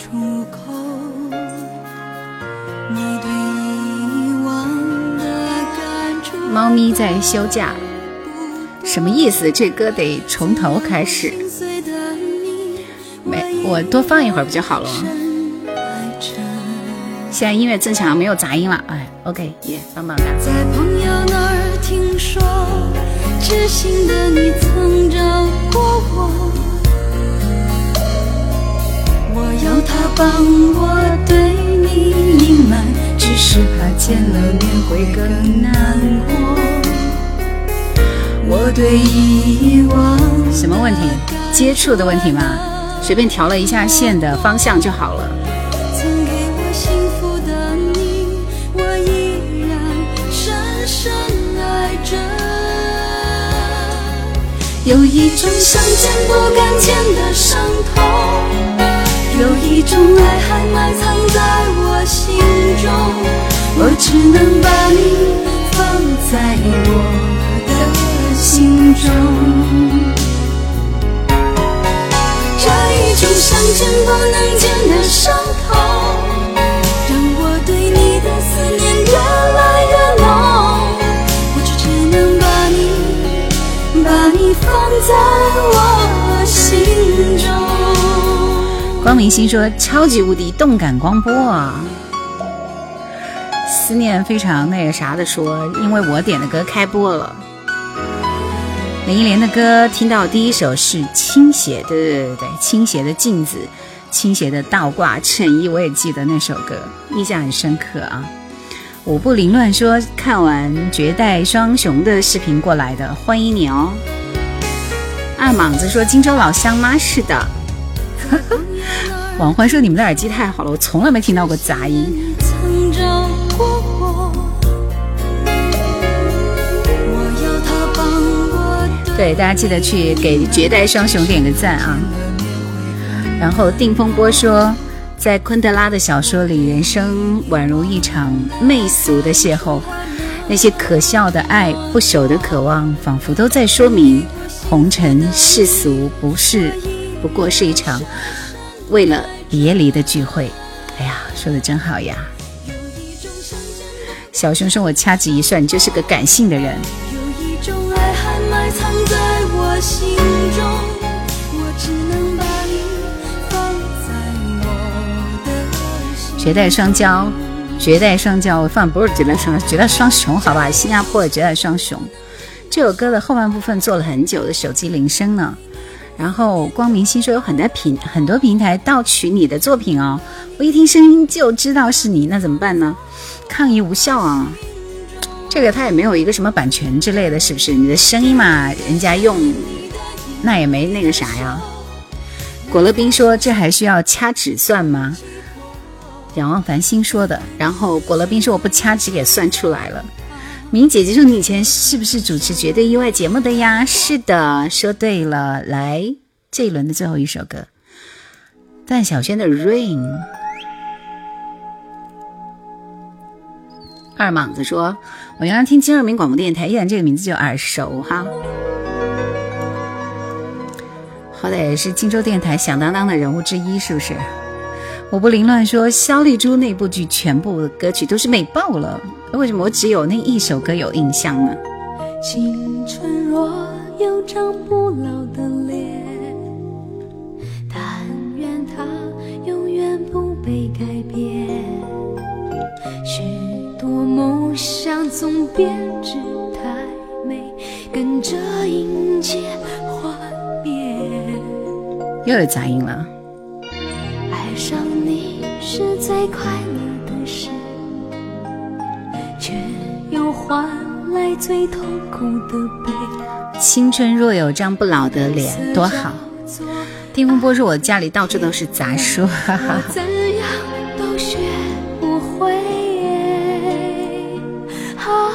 猫咪在休假，什么意思？这歌得从头开始。没，我多放一会儿不就好了吗？现在音乐正常，没有杂音了。哎，OK，耶，棒棒哒。知心的你曾找过我要他帮我对你隐瞒，只是怕见了面会更难过。我对遗忘什么问题？接触的问题吗？随便调了一下线的方向就好了。有一种想见不敢见的伤痛。有一种爱还埋藏在我心中，我只能把你放在我的心中。这一种想见不能见的伤放在我心中。光明星说：“超级无敌动感光波啊！思念非常那个啥的说，因为我点的歌开播了。林忆莲的歌听到第一首是倾斜，对对对对，倾斜的镜子，倾斜的倒挂衬衣，我也记得那首歌，印象很深刻啊。我不凌乱说，看完绝代双雄的视频过来的，欢迎你哦。二莽子说：荆州老乡吗？是的。”王欢说：“你们的耳机太好了，我从来没听到过杂音。”对，大家记得去给绝代双雄点个赞啊！然后定风波说，在昆德拉的小说里，人生宛如一场媚俗的邂逅，那些可笑的爱、不朽的渴望，仿佛都在说明红尘世俗不是。不过是一场为了别离的聚会。哎呀，说的真好呀！小熊说：“我掐指一算，你就是个感性的人。”绝代双骄，绝代双骄，我放不是绝代双，绝代双雄，好吧？新加坡的绝代双雄。这首歌的后半部分做了很久的手机铃声呢。然后光明星说有很多平很多平台盗取你的作品哦，我一听声音就知道是你，那怎么办呢？抗议无效啊！这个他也没有一个什么版权之类的，是不是？你的声音嘛，人家用，那也没那个啥呀。果乐冰说这还需要掐指算吗？仰望繁星说的。然后果乐冰说我不掐指也算出来了。明姐姐说：“你以前是不是主持绝对意外节目的呀？”是的，说对了。来，这一轮的最后一首歌，范晓萱的《Rain》。二莽子说：“我原来听金二民广播电台，依然这个名字就耳熟哈。好歹也是荆州电台响当当的人物之一，是不是？”我不凌乱说，肖丽珠那部剧全部歌曲都是美爆了。为什么我只有那一首歌有印象呢？青春若有张不老的脸，但愿它永远不被改变。许多梦想总编织太美，跟着迎接幻灭。又有杂音了。爱上你是最快乐又换来最痛苦的悲。青春若有张不老的脸，多好！丁风波说：“我家里到处都是杂书。”哈哈。怎样都学不会。哦，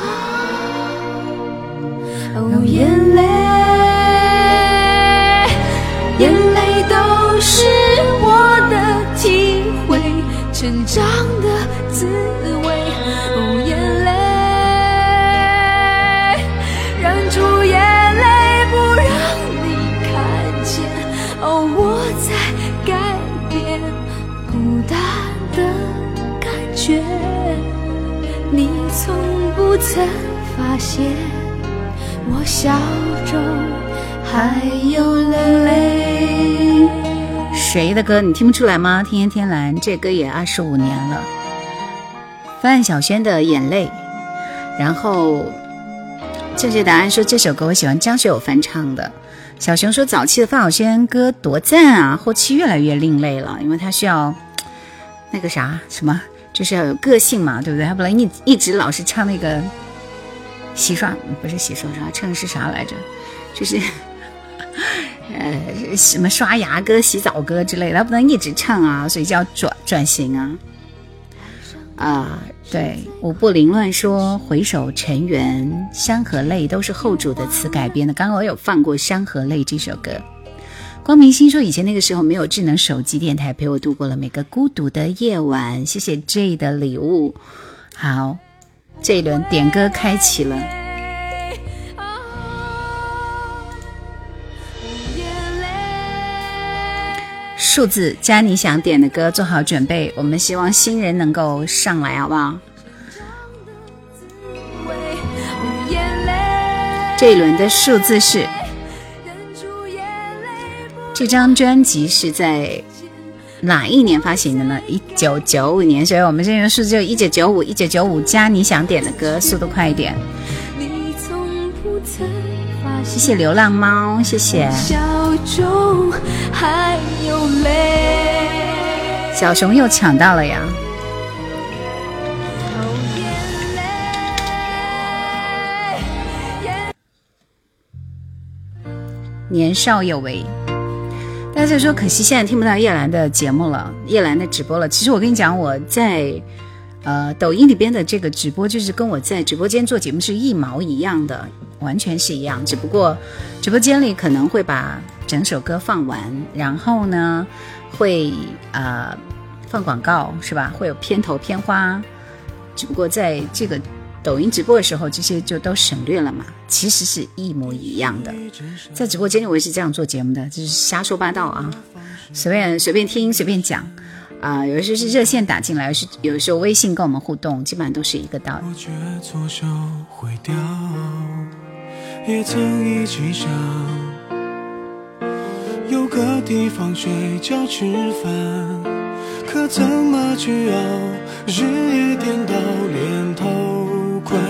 眼泪，眼泪都是。我的体会，成长。现，我笑中还有了泪。谁的歌你听不出来吗？天天天蓝，这歌也二十五年了。范晓萱的眼泪，然后正确答案说这首歌我喜欢张学友翻唱的。小熊说早期的范晓萱歌多赞啊，后期越来越另类了，因为他需要那个啥什么，就是要有个性嘛，对不对？他不能一一直老是唱那个洗刷，不是洗刷刷，唱的是啥来着？就是呃什么刷牙歌、洗澡歌之类的，他不能一直唱啊，所以叫转转型啊。啊，对，五步凌乱说回首尘缘，山河泪都是后主的词改编的。刚刚我有放过《山河泪》这首歌。光明星说以前那个时候没有智能手机，电台陪我度过了每个孤独的夜晚。谢谢 J 的礼物。好，这一轮点歌开启了。数字加你想点的歌，做好准备。我们希望新人能够上来，好不好？这一轮的数字是，这张专辑是在哪一年发行的呢？一九九五年，所以我们这个数字就一九九五，一九九五加你想点的歌，速度快一点。谢谢流浪猫，谢谢。小熊又抢到了呀！年少有为，大家在说可惜现在听不到叶兰的节目了，叶兰的直播了。其实我跟你讲，我在呃抖音里边的这个直播，就是跟我在直播间做节目是一毛一样的。完全是一样，只不过直播间里可能会把整首歌放完，然后呢会呃放广告是吧？会有片头片花，只不过在这个抖音直播的时候，这些就都省略了嘛。其实是一模一样的，在直播间里我也是这样做节目的，就是瞎说八道啊，随便随便听随便讲啊。有的时候是热线打进来，是有的时候微信跟我们互动，基本上都是一个道理。也曾一起想有个地方睡觉吃饭，可怎么去熬？日夜颠倒，连头款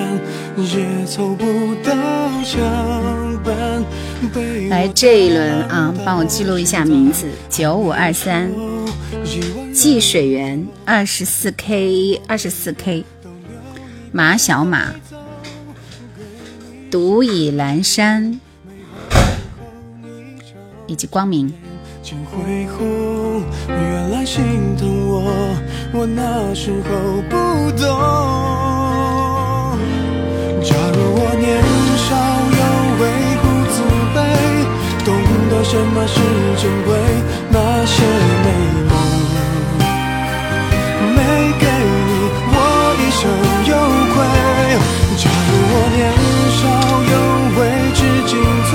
也凑不到墙板。来这一轮啊，帮我记录一下名字：九五二三，季水源，二十四 K，二十四 K，马小马。独倚阑珊，以及光明。原来心疼我，我那时候不懂。什么是珍贵，那些美梦没给你，我一生有愧。假如我年。少有为，至尽醉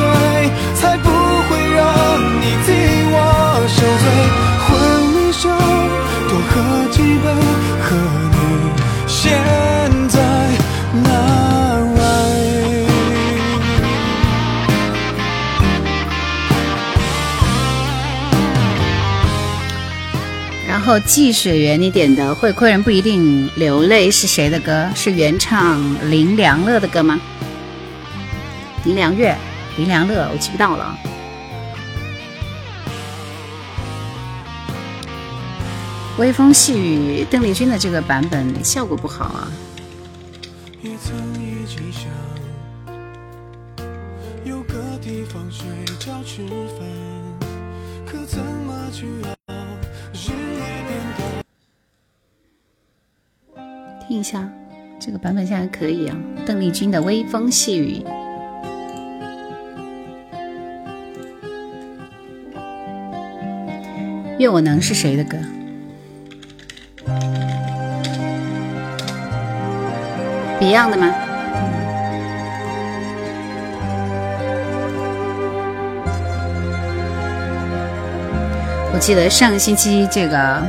后季水源你点的会哭人不一定流泪是谁的歌？是原唱林良乐的歌吗？林良月、林良乐，我记不到了。微风细雨，邓丽君的这个版本效果不好啊。一下，这个版本现在可以啊。邓丽君的《微风细雨》，愿我能是谁的歌？Beyond 的吗？我记得上个星期这个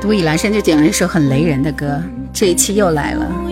独倚阑珊就点了一首很雷人的歌，这一期又来了。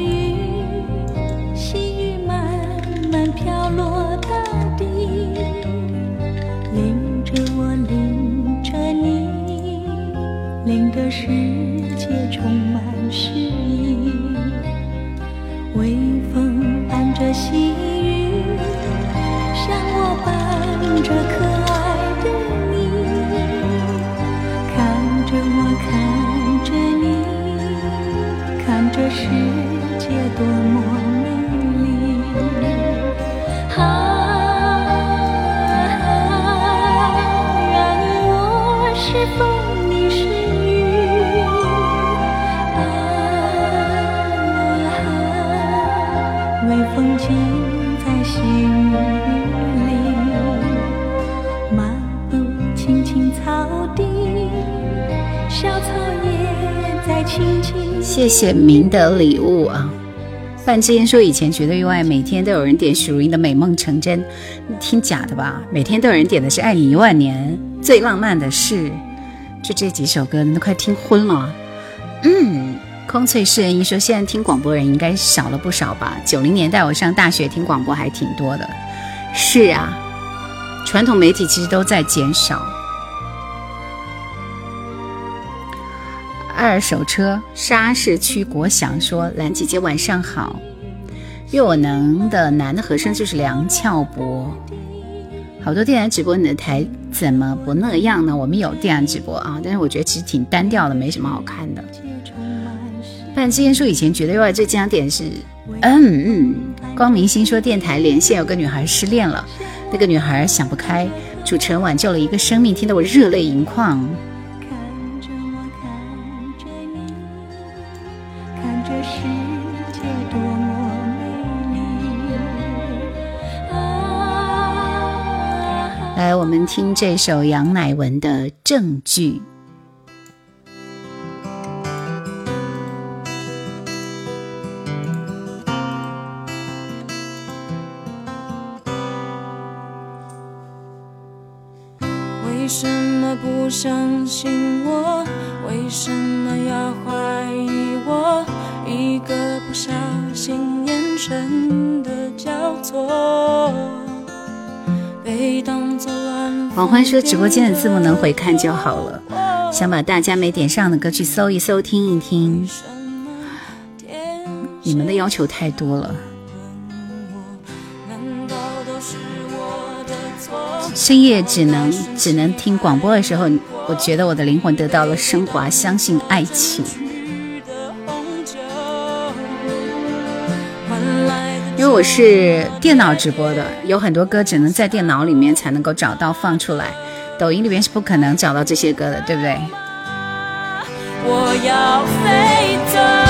谢谢明的礼物啊！范志燕说以前绝对意外，每天都有人点许茹芸的《美梦成真》，听假的吧？每天都有人点的是《爱你一万年》，最浪漫的事，就这几首歌，你都快听昏了。嗯，空翠诗人一说，现在听广播人应该少了不少吧？九零年代我上大学听广播还挺多的。是啊，传统媒体其实都在减少。二手车沙市区国祥说：“兰姐姐晚上好。”愿我能的男的和声就是梁翘柏。好多电台直播，你的台怎么不那样呢？我们有电台直播啊，但是我觉得其实挺单调的，没什么好看的。半之前说以前觉得意外最经常点是，嗯嗯。光明星说电台连线有个女孩失恋了，那个女孩想不开，主持人挽救了一个生命，听得我热泪盈眶。我们听这首杨乃文的《证据》。黄欢说：“直播间的字幕能回看就好了，想把大家没点上的歌去搜一搜，听一听。你们的要求太多了。深夜只能只能听广播的时候，我觉得我的灵魂得到了升华，相信爱情。”为我是电脑直播的，有很多歌只能在电脑里面才能够找到放出来，抖音里面是不可能找到这些歌的，对不对？我要飞走。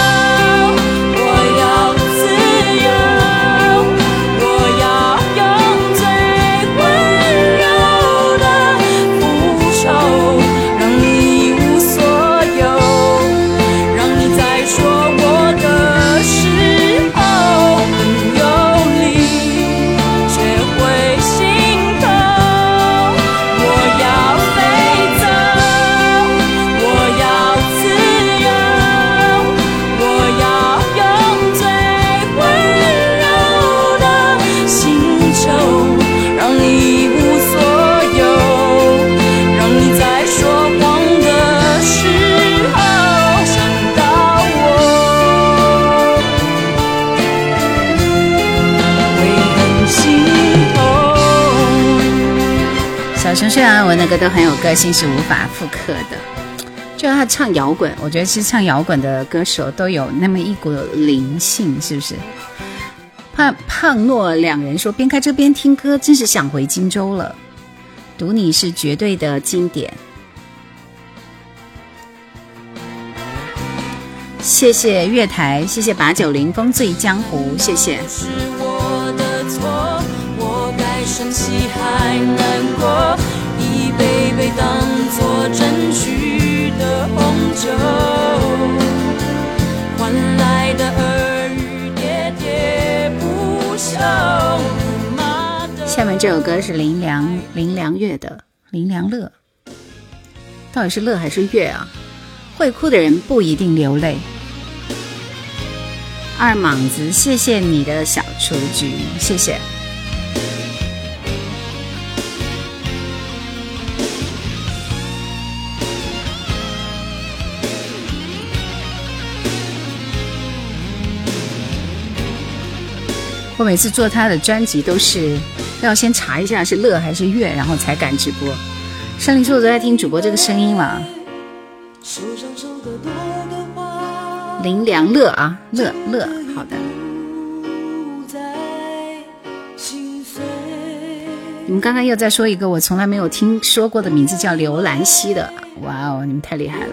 陈睡安文的歌都很有个性，是无法复刻的。就他唱摇滚，我觉得其实唱摇滚的歌手都有那么一股灵性，是不是？胖胖诺两人说，边开车边听歌，真是想回荆州了。读你是绝对的经典。谢谢月台，谢谢把酒临风醉江湖，谢谢。生气还难过，当作争取的红酒，换来的耳语喋喋不休。下面这首歌是林良林良月的林良乐，到底是乐还是月啊？会哭的人不一定流泪。二莽子，谢谢你的小雏菊，谢谢。我每次做他的专辑都是要先查一下是乐还是乐，然后才敢直播。上林说我都在听主播这个声音了。林良乐啊，乐乐，好的。你们刚刚又在说一个我从来没有听说过的名字，叫刘兰溪的。哇哦，你们太厉害了。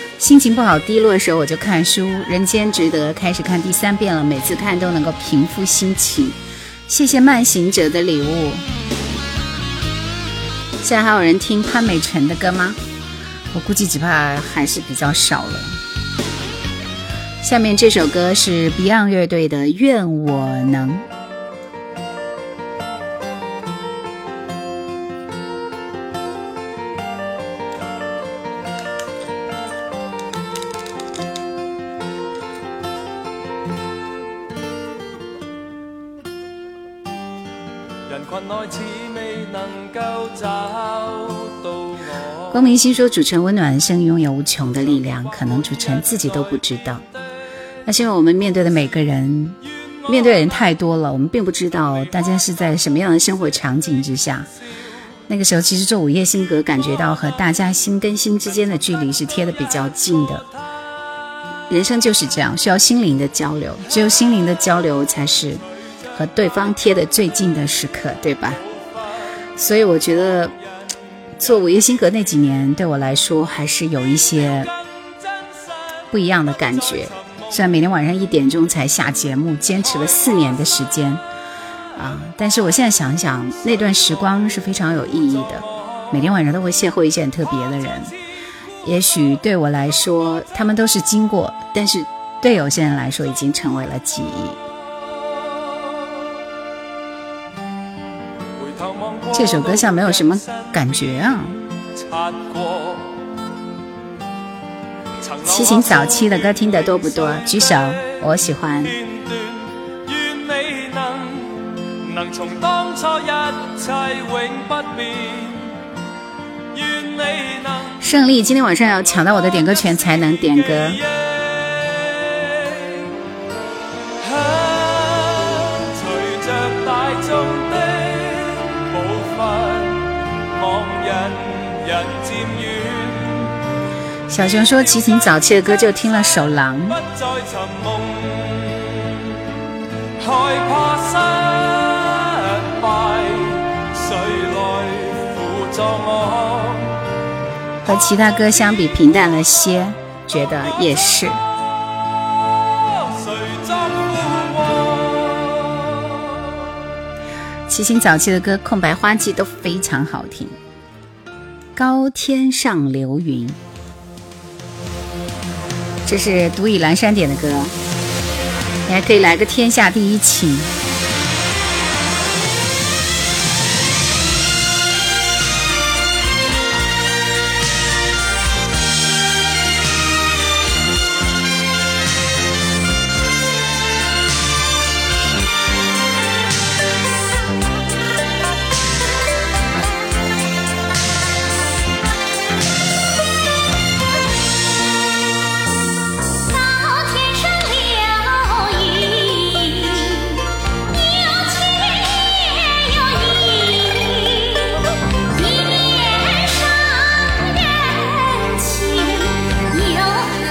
心情不好、低落的时候我就看书，《人间值得》开始看第三遍了，每次看都能够平复心情。谢谢慢行者的礼物。现在还有人听潘美辰的歌吗？我估计只怕还是比较少了。下面这首歌是 Beyond 乐队的《愿我能》。光明星说：“主持人温暖的声音拥有无穷的力量，可能主持人自己都不知道。”那是因为我们面对的每个人，面对的人太多了，我们并不知道大家是在什么样的生活场景之下。那个时候，其实做午夜星河，感觉到和大家心跟心之间的距离是贴的比较近的。人生就是这样，需要心灵的交流，只有心灵的交流，才是和对方贴的最近的时刻，对吧？所以我觉得，做午夜星河那几年，对我来说还是有一些不一样的感觉。虽然每天晚上一点钟才下节目，坚持了四年的时间，啊，但是我现在想想，那段时光是非常有意义的。每天晚上都会邂逅一些很特别的人，也许对我来说，他们都是经过，但是对有些人来说，已经成为了记忆。这首歌像没有什么感觉啊。七情早期的歌听得多不多？举手，我喜欢。胜利，今天晚上要抢到我的点歌权才能点歌。小熊说：“齐秦早期的歌就听了首《狼》。”和其他歌相比平淡了些，觉得也是。齐秦早期的歌《空白花季》都非常好听，《高天上流云》。这是独倚阑珊点的歌，你还可以来个天下第一情。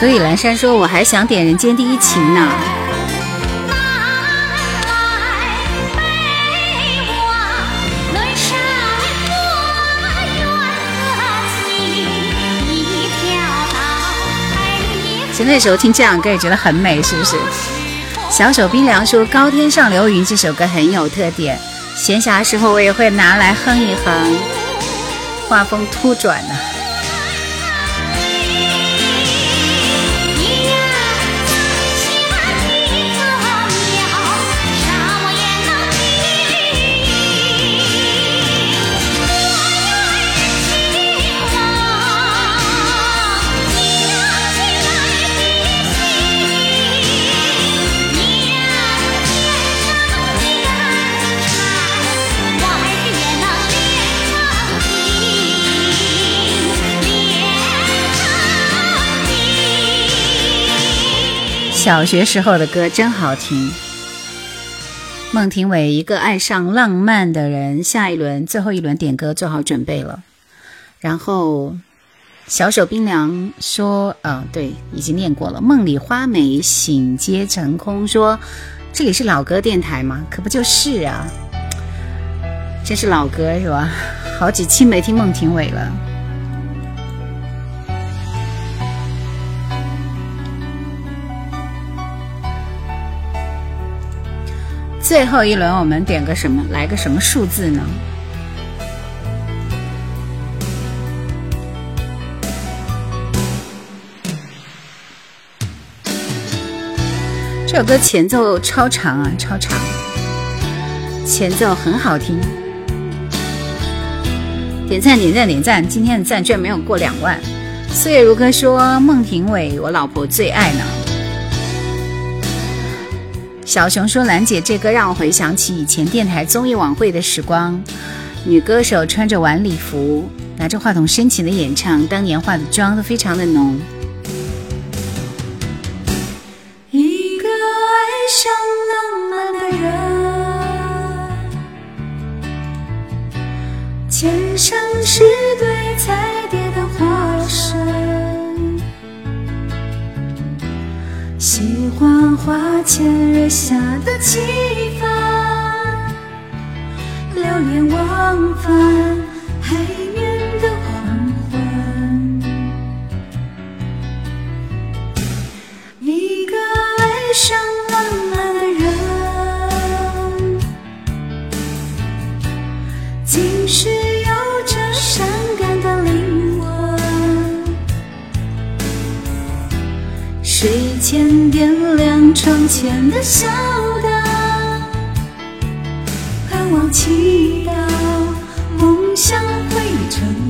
所以阑珊说：“我还想点《人间第一情》呢。”现在时候听这样歌也觉得很美，是不是？小手冰凉说：“高天上流云”这首歌很有特点，闲暇时候我也会拿来哼一哼。画风突转呢。小学时候的歌真好听。孟庭苇，一个爱上浪漫的人。下一轮，最后一轮点歌做好准备了。然后，小手冰凉说：“嗯，对，已经念过了。”梦里花美，醒皆成空。说：“这里是老歌电台吗？可不就是啊！这是老歌是吧？好几期没听孟庭苇了。”最后一轮，我们点个什么？来个什么数字呢？这首歌前奏超长啊，超长，前奏很好听。点赞点赞点赞！今天的赞居然没有过两万。岁月如歌说：“孟庭苇，我老婆最爱呢。”小熊说：“兰姐，这歌让我回想起以前电台综艺晚会的时光，女歌手穿着晚礼服，拿着话筒深情的演唱，当年化的妆都非常的浓。”一个爱上浪漫的人，天生是对彩蝶的化身。喜欢花前月下的气氛，流连忘返海面的黄昏。一个爱上前点亮窗前的小灯，盼望祈祷梦想会成。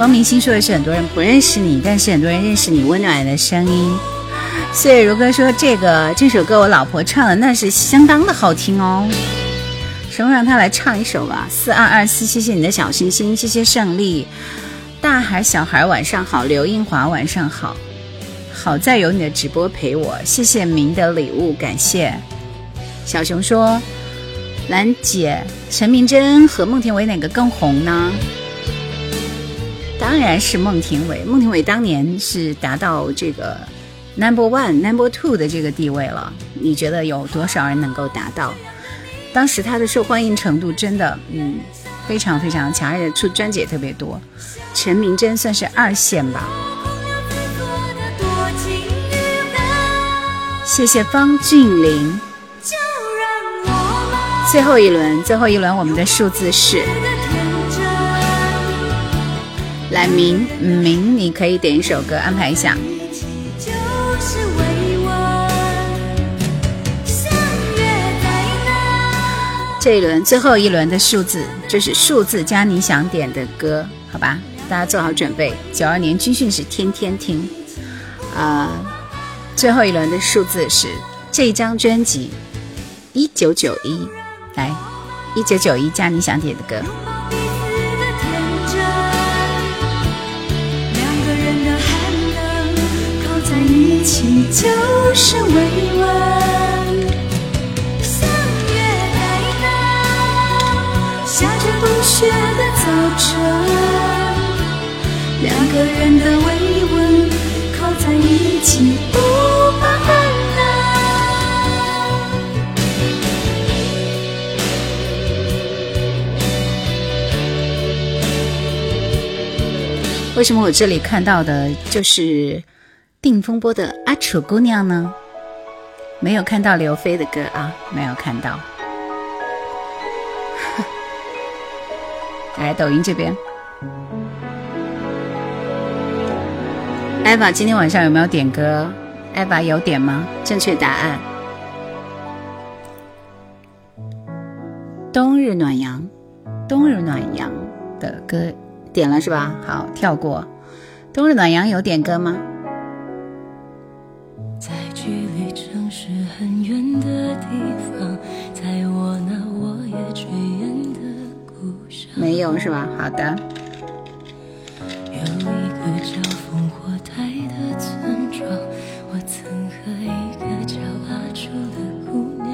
光明星说的是很多人不认识你，但是很多人认识你温暖的声音。岁月如歌说这个这首歌我老婆唱的那是相当的好听哦。什么让他来唱一首吧？四二二四，谢谢你的小心心，谢谢胜利。大海小孩晚上好，刘英华晚上好，好在有你的直播陪我，谢谢明的礼物，感谢。小熊说：“兰姐，陈明真和孟庭苇哪个更红呢？”当然是孟庭苇，孟庭苇当年是达到这个 number one、number two 的这个地位了。你觉得有多少人能够达到？当时她的受欢迎程度真的，嗯，非常非常强，而且出专辑也特别多。陈明真算是二线吧。谢谢方俊林。最后一轮，最后一轮，我们的数字是。来明明，你可以点一首歌，安排一下。这一轮最后一轮的数字就是数字加你想点的歌，好吧？大家做好准备。九二年军训是天天听，啊，最后一轮的数字是这张专辑一九九一，来一九九一加你想点的歌。一起就是慰问。相约在那下着冬雪的早晨，两个人的慰问，靠在一起不怕寒冷。为什么我这里看到的就是定风波的《阿楚姑娘》呢？没有看到刘飞的歌啊，没有看到。来，抖音这边艾娃今天晚上有没有点歌？艾娃有点吗？正确答案：《冬日暖阳》，《冬日暖阳》的歌点了是吧？好，跳过。《冬日暖阳》有点歌吗？城市很远的地方，在我那我也追远的故乡，没有是吧？好的。有一个叫烽火台的村庄，我曾和一个叫阿楚的姑娘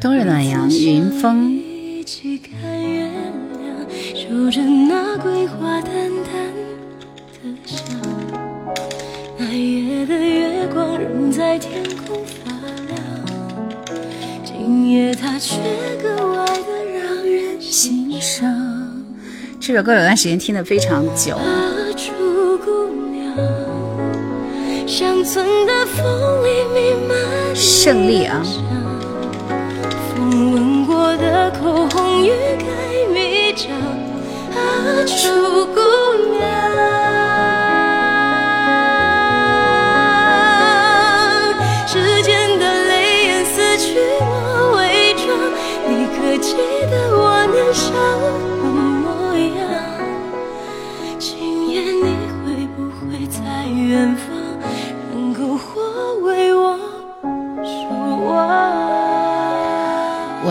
冬日暖阳，云峰。一起看月亮，守着那桂花淡淡夜的月光仍在天空发亮，今夜它却格外的让人心伤。这首歌有段时间听的非常久。阿楚姑娘，乡村的风里弥漫胜利啊！风吻过的口红欲盖弥彰，阿楚姑娘，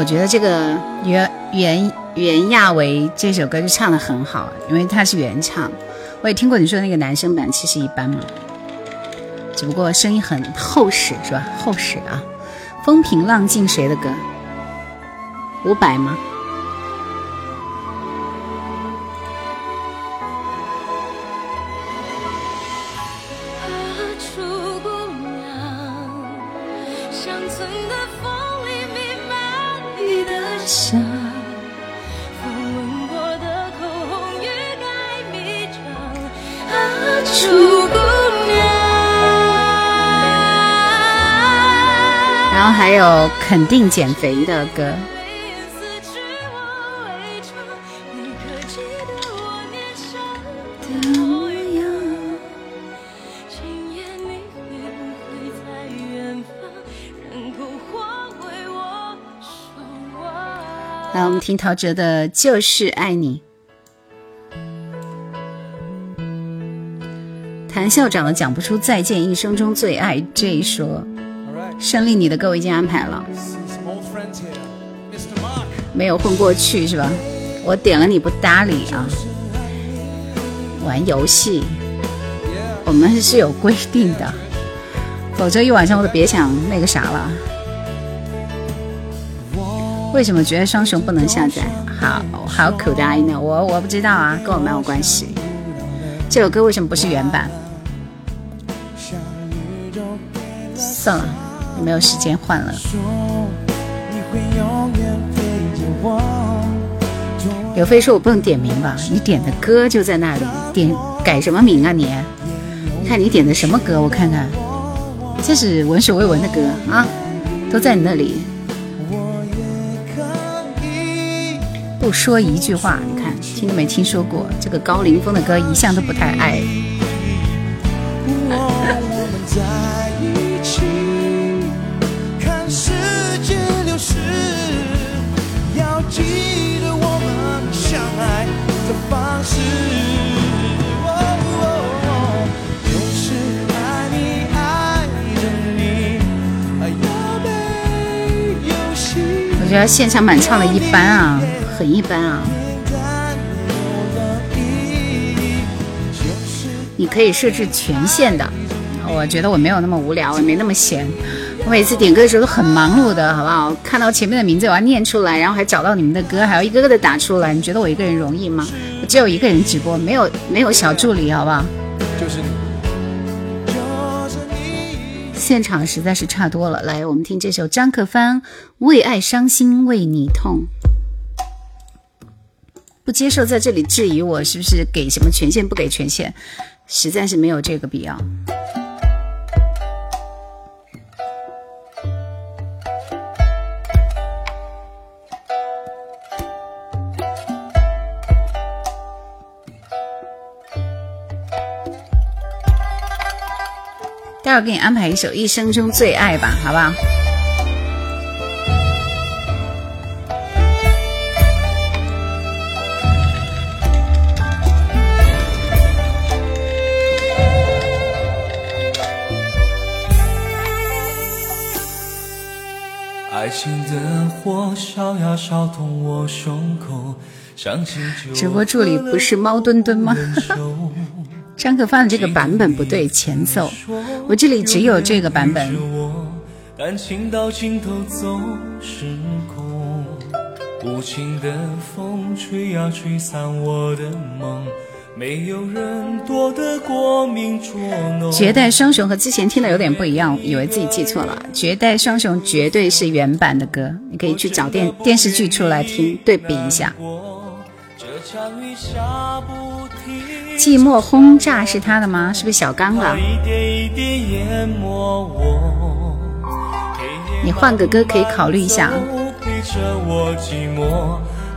觉得这个袁袁袁娅维这首歌就唱的很好，因为他是原唱。我也听过你说的那个男生版，其实一般嘛，只不过声音很厚实，是吧？厚实啊！风平浪静谁的歌？伍佰吗？篝火为我守望？来，我们听陶喆的《就是爱你》。谭校长的讲不出再见，一生中最爱这一说，胜利你的歌我已经安排了，没有混过去是吧？我点了你不搭理啊！玩游戏，我们是有规定的，否则一晚上我都别想那个啥了。为什么觉得双雄不能下载？好好苦的 I know，我我不知道啊，跟我没有关系。这首歌为什么不是原版？算了，没有时间换了。刘飞说：“我不能点名吧？你点的歌就在那里，点改什么名啊你？看你点的什么歌，我看看。这是闻所未闻的歌啊，都在你那里。不说一句话，你看听都没听说过。这个高凌风的歌一向都不太爱。觉得现场版唱的一般啊，很一般啊。你可以设置权限的，我觉得我没有那么无聊，也没那么闲。我每次点歌的时候都很忙碌的，好不好？看到前面的名字我要念出来，然后还找到你们的歌，还要一个个的打出来。你觉得我一个人容易吗？我只有一个人直播，没有没有小助理，好不好？就是。现场实在是差多了。来，我们听这首张克帆《为爱伤心为你痛》。不接受在这里质疑我是不是给什么权限不给权限。实在是没有这个必要。待会儿给你安排一首《一生中最爱》吧，好不好？爱情的火烧呀烧痛我胸口直播助理不是猫墩墩吗？张可发的这个版本不对，前奏，我这里只有这个版本。没有人躲得过命捉弄。绝代双雄和之前听的有点不一样，以为自己记错了。绝代双雄绝对是原版的歌，你可以去找电电视剧出来听，对比一下。寂寞轰炸是他的吗？是不是小刚的？你换个歌可以考虑一下。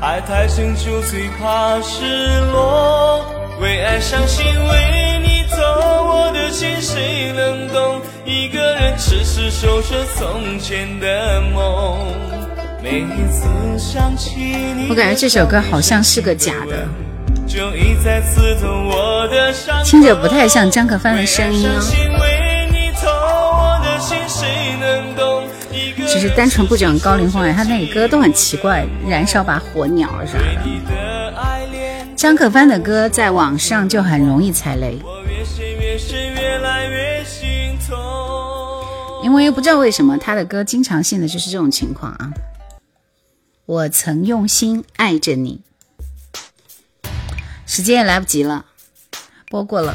爱太深就最怕失落。为爱伤心，为你走，我的心谁能懂？一个人痴痴守着从前的梦。每一次想起你，我感觉这首歌好像是个假的，听着不太像张可帆的声音哦。只是单纯不讲高凌风哎，他那个歌都很奇怪，燃烧把火鸟啥的。张可帆的歌在网上就很容易踩雷，因为不知道为什么他的歌经常性的就是这种情况啊。我曾用心爱着你，时间也来不及了，播过了，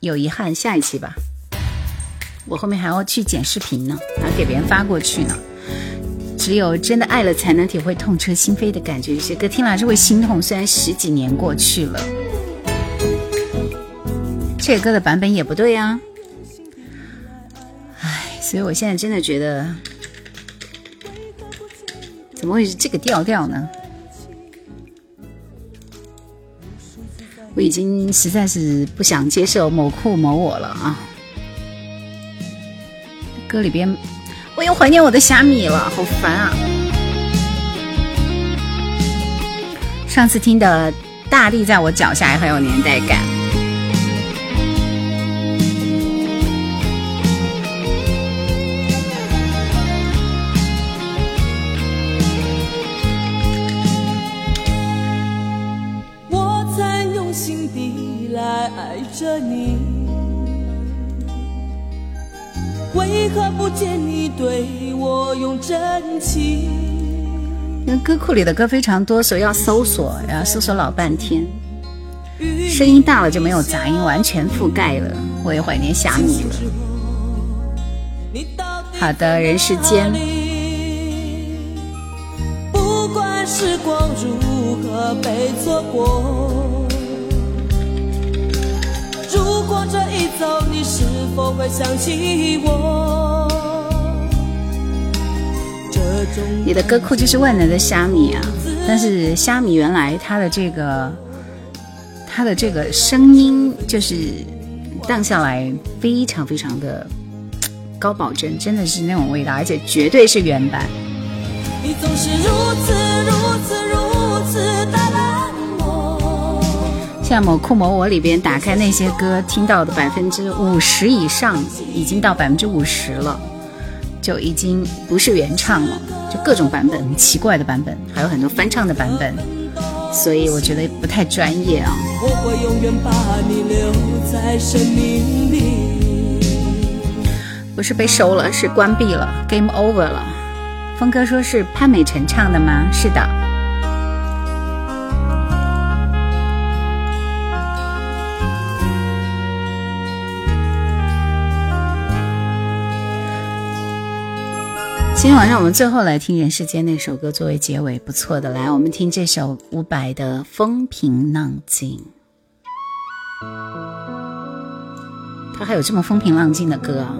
有遗憾，下一期吧。我后面还要去剪视频呢，还要给别人发过去呢。只有真的爱了，才能体会痛彻心扉的感觉。有些歌听了还是会心痛，虽然十几年过去了。这个歌的版本也不对啊，唉，所以我现在真的觉得，怎么会是这个调调呢？我已经实在是不想接受某酷某我了啊！歌里边。我又怀念我的虾米了，好烦啊！上次听的《大地在我脚下》也很有年代感。那歌库里的歌非常多，所以要搜索，然后搜索老半天。声音大了就没有杂音，完全覆盖了。我也怀念虾米了。好的，人世间。不管时光如何被错过。如果这一走，你是否会想起我？你的歌库就是万能的虾米啊！但是虾米原来它的这个，它的这个声音就是荡下来非常非常的高保真，真的是那种味道，而且绝对是原版。你总是如此如此如此的像某酷某我里边打开那些歌，听到的百分之五十以上已经到百分之五十了。就已经不是原唱了，就各种版本，很奇怪的版本，还有很多翻唱的版本，所以我觉得不太专业啊。我会永远把你留在生命里。不是被收了，是关闭了，Game Over 了。峰哥说是潘美辰唱的吗？是的。今天晚上我们最后来听《人世间》那首歌作为结尾，不错的。来，我们听这首伍佰的《风平浪静》。他还有这么风平浪静的歌啊？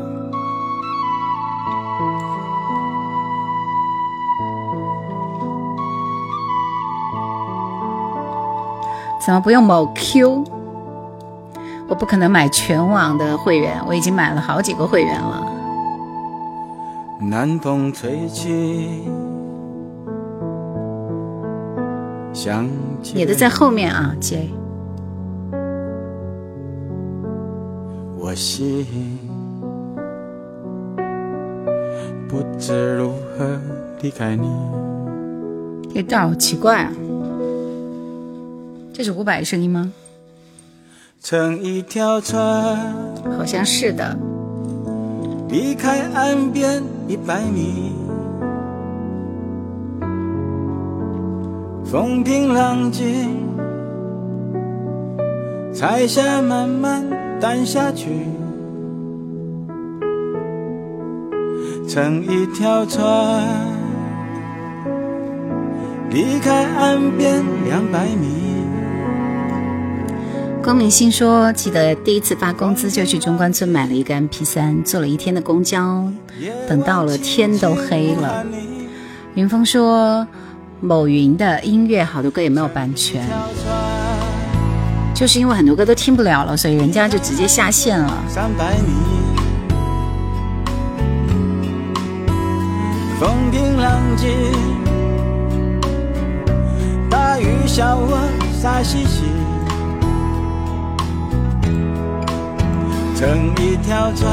怎么不用某 Q？我不可能买全网的会员，我已经买了好几个会员了。南风吹起，想你的在后面啊姐。我心不知如何离开你。这调好奇怪啊！这是伍佰的声音吗？乘一条船，好像是的。离开岸边一百米，风平浪静，彩霞慢慢淡下去。乘一条船，离开岸边两百米。光明星说：“记得第一次发工资就去中关村买了一个 MP 三，坐了一天的公交，等到了天都黑了。”云峰说：“某云的音乐好多歌也没有版权，就是因为很多歌都听不了了，所以人家就直接下线了。”风平浪静，大雨小我洒兮兮。乘一条船，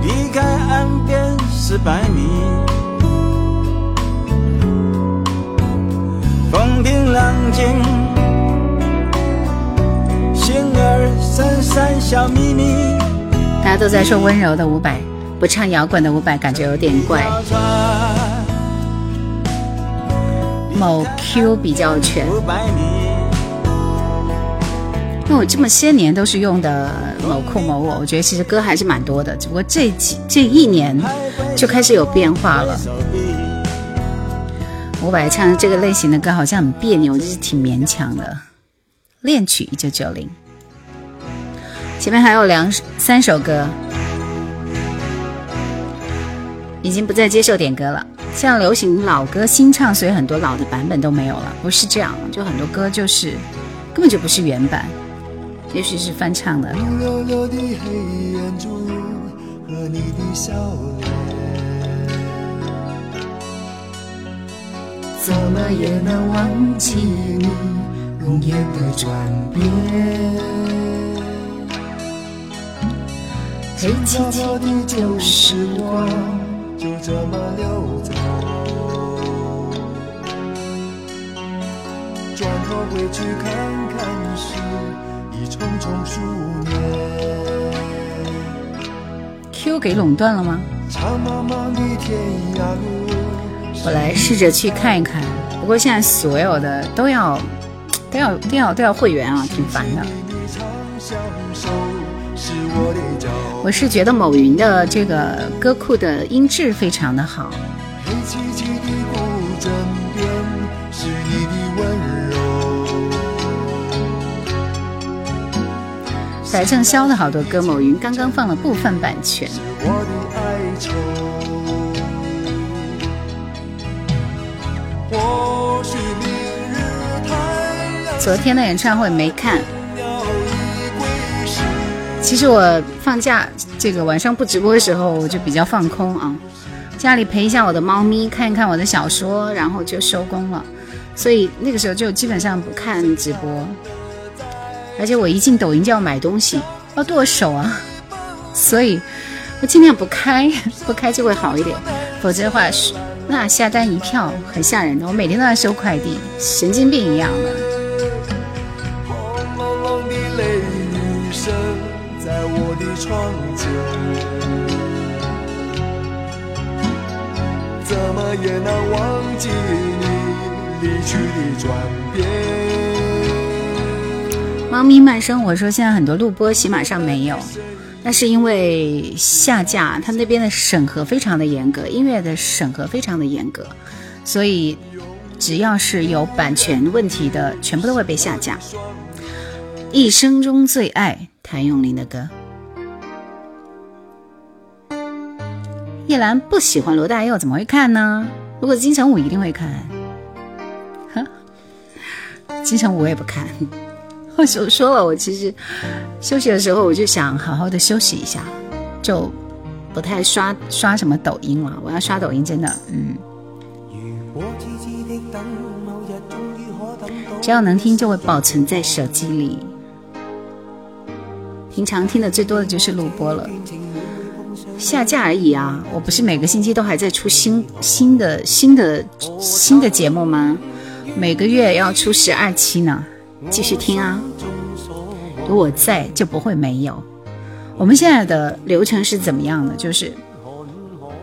离开岸边四百米，风平浪静，心儿闪闪笑眯眯。大家都在说温柔的伍佰，不唱摇滚的伍佰感觉有点怪。某 Q 比较全。因为我这么些年都是用的某酷某我，我觉得其实歌还是蛮多的，只不过这几这一年就开始有变化了。伍佰唱这个类型的歌好像很别扭，就是挺勉强的。恋曲一九九零，前面还有两三首歌，已经不再接受点歌了。像流行老歌新唱，所以很多老的版本都没有了。不是这样，就很多歌就是根本就不是原版。也许是翻唱的。明溜溜的黑眼珠和你的笑脸，怎么也难忘记你容颜的转变。黑漆漆的旧时光就这么溜走，转头回去看看时。匆匆数年。Q 给垄断了吗？我来试着去看一看。不过现在所有的都要都要都要都要会员啊，挺烦的。我是觉得某云的这个歌库的音质非常的好。白正宵的好多歌，某云刚刚放了部分版权。昨天的演唱会没看。其实我放假这个晚上不直播的时候，我就比较放空啊，家里陪一下我的猫咪，看一看我的小说，然后就收工了。所以那个时候就基本上不看直播。而且我一进抖音就要买东西，要剁手啊，所以我尽量不开，不开就会好一点，否则的话，那下单一票很吓人的。我每天都在收快递，神经病一样的。怎么也难忘记你离去的转变。猫咪慢生活说，现在很多录播喜马上没有。那是因为下架，他那边的审核非常的严格，音乐的审核非常的严格，所以只要是有版权问题的，全部都会被下架。一生中最爱谭咏麟的歌。叶兰不喜欢罗大佑，怎么会看呢？如果金城武一定会看。金城武我也不看。我说说了，我其实休息的时候，我就想好好的休息一下，就不太刷刷什么抖音了。我要刷抖音，真的，嗯。只要能听，就会保存在手机里。平常听的最多的就是录播了，下架而已啊！我不是每个星期都还在出新新的新的新的节目吗？每个月要出十二期呢。继续听啊，有我在就不会没有。我们现在的流程是怎么样的？就是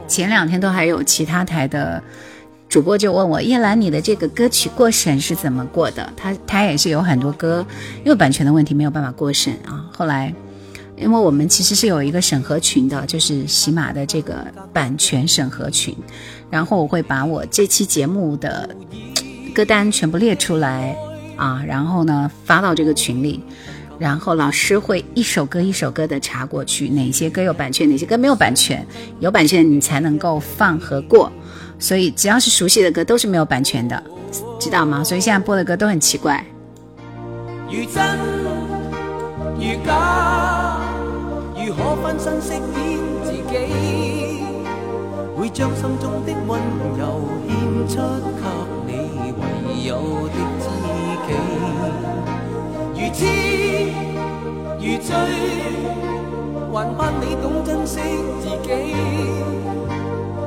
前两天都还有其他台的主播就问我叶兰，你的这个歌曲过审是怎么过的？他他也是有很多歌因为版权的问题没有办法过审啊。后来因为我们其实是有一个审核群的，就是喜马的这个版权审核群，然后我会把我这期节目的歌单全部列出来。啊，然后呢，发到这个群里，然后老师会一首歌一首歌的查过去，哪些歌有版权，哪些歌没有版权，有版权你才能够放和过。所以只要是熟悉的歌都是没有版权的，知道吗？所以现在播的歌都很奇怪。如如真假，可分身饰演自己，会将心中的温柔献出给你，唯有的。如痴如醉，还盼你懂珍惜自己。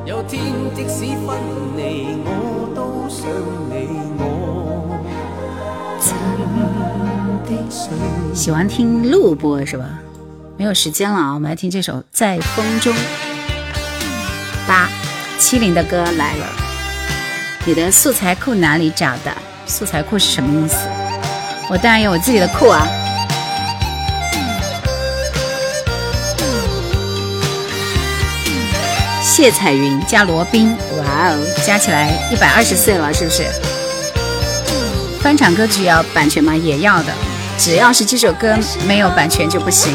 有天即使分离，我都想你。我真的想。喜欢听录播是吧？没有时间了啊，我们来听这首《在风中》。八七零的歌来了，你的素材库哪里找的？素材库是什么意思？我当然有我自己的库啊。谢彩云加罗宾，哇哦，加起来一百二十岁了，是不是？翻唱歌曲要版权吗？也要的，只要是这首歌没有版权就不行。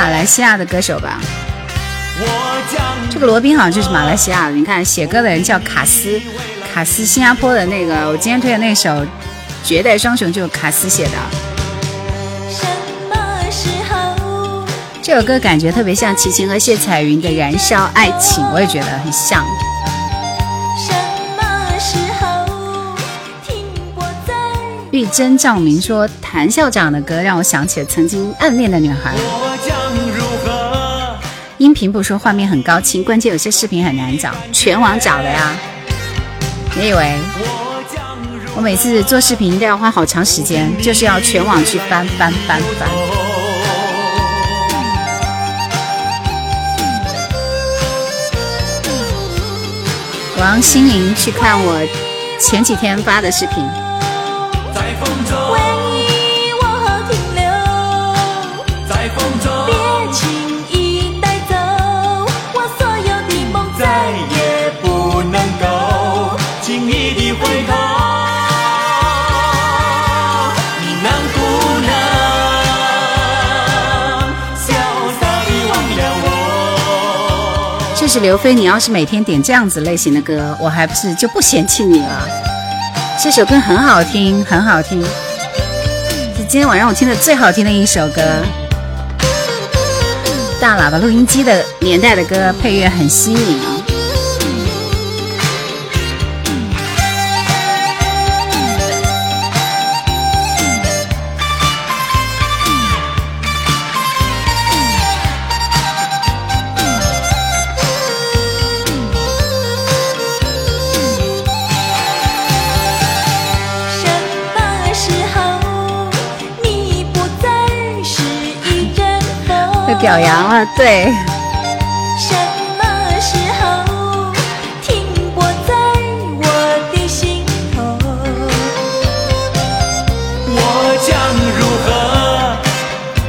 马来西亚的歌手吧，这个罗宾好像就是马来西亚的。你看写歌的人叫卡斯，卡斯新加坡的那个，我今天推的那首《绝代双雄》就是卡斯写的。这首歌感觉特别像齐秦和谢彩云的《燃烧爱情》，我也觉得很像。玉珍照明说谭校长的歌让我想起了曾经暗恋的女孩。音频不说画面很高清，关键有些视频很难找，全网找的呀。你以为我每次做视频都要花好长时间，就是要全网去翻翻翻翻。王心凌去看我前几天发的视频。是刘飞，你要是每天点这样子类型的歌，我还不是就不嫌弃你了。这首歌很好听，很好听，是今天晚上我听的最好听的一首歌。大喇叭录音机的年代的歌，配乐很新颖表扬了，对。什么时候停泊在我的心头？我将如何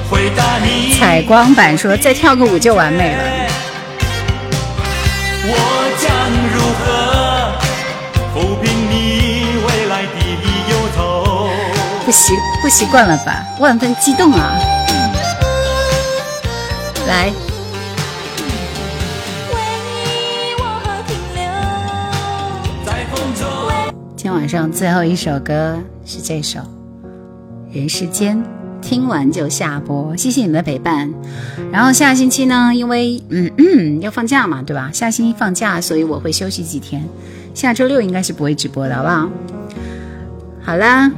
回答你？采光板说再跳个舞就完美了。我将如何抚平你未来的忧愁？不习不习惯了吧？万分激动啊！来，今天晚上最后一首歌是这首《人世间》，听完就下播。谢谢你们的陪伴。然后下星期呢，因为嗯嗯要放假嘛，对吧？下星期放假，所以我会休息几天。下周六应该是不会直播的，好不好？好啦。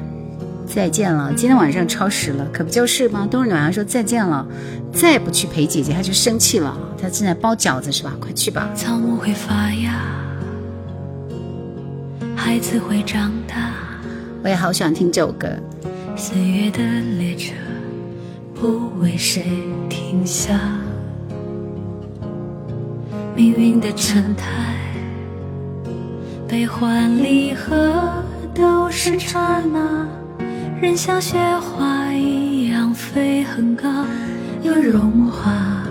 再见了，今天晚上超时了，可不就是吗？冬日暖阳说再见了，再不去陪姐姐，她就生气了。她正在包饺子是吧？快去吧。草木会发芽，孩子会长大。我也好喜欢听这首歌。岁月的列车不为谁停下，命运的尘埃，悲欢离合都是刹那。人像雪花一样飞很高，又融化。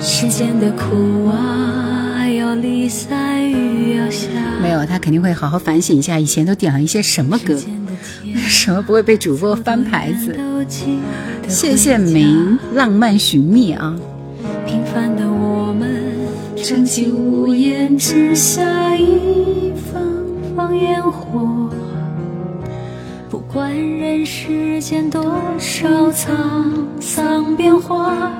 世间的苦啊，要离散雨要下。没有，他肯定会好好反省一下，以前都点了一些什么歌，什么不会被主播翻牌子。谢谢明浪漫寻觅啊。平凡的我们，撑起屋檐之下一方方烟火。不管人世间多少沧桑变化，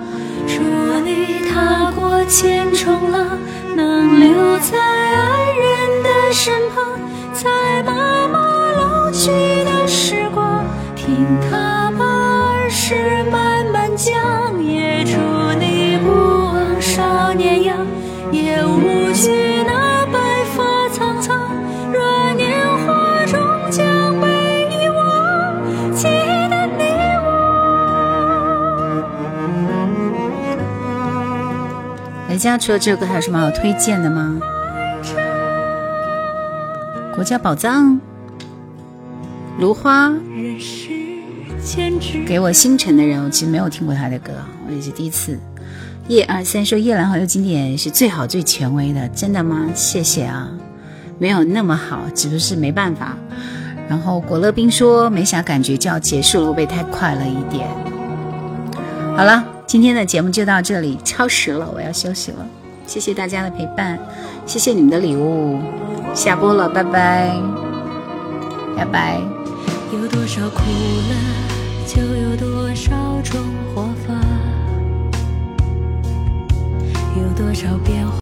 祝你踏过千重浪，能留在爱人的身旁，在妈妈老去的时光，听他把儿时慢慢讲，也祝你不忘少年样，也无惧人家除了这首歌还有什么好推荐的吗？国家宝藏，芦花，给我星辰的人，我其实没有听过他的歌，我也是第一次。一二三说叶兰好有经典是最好最权威的，真的吗？谢谢啊，没有那么好，只不过是没办法。然后果乐冰说没啥感觉就要结束了，会不会太快了一点？好了。今天的节目就到这里，超时了，我要休息了。谢谢大家的陪伴，谢谢你们的礼物，下播了，拜拜，拜拜。有多少苦乐，就有多少种活法；有多少变化。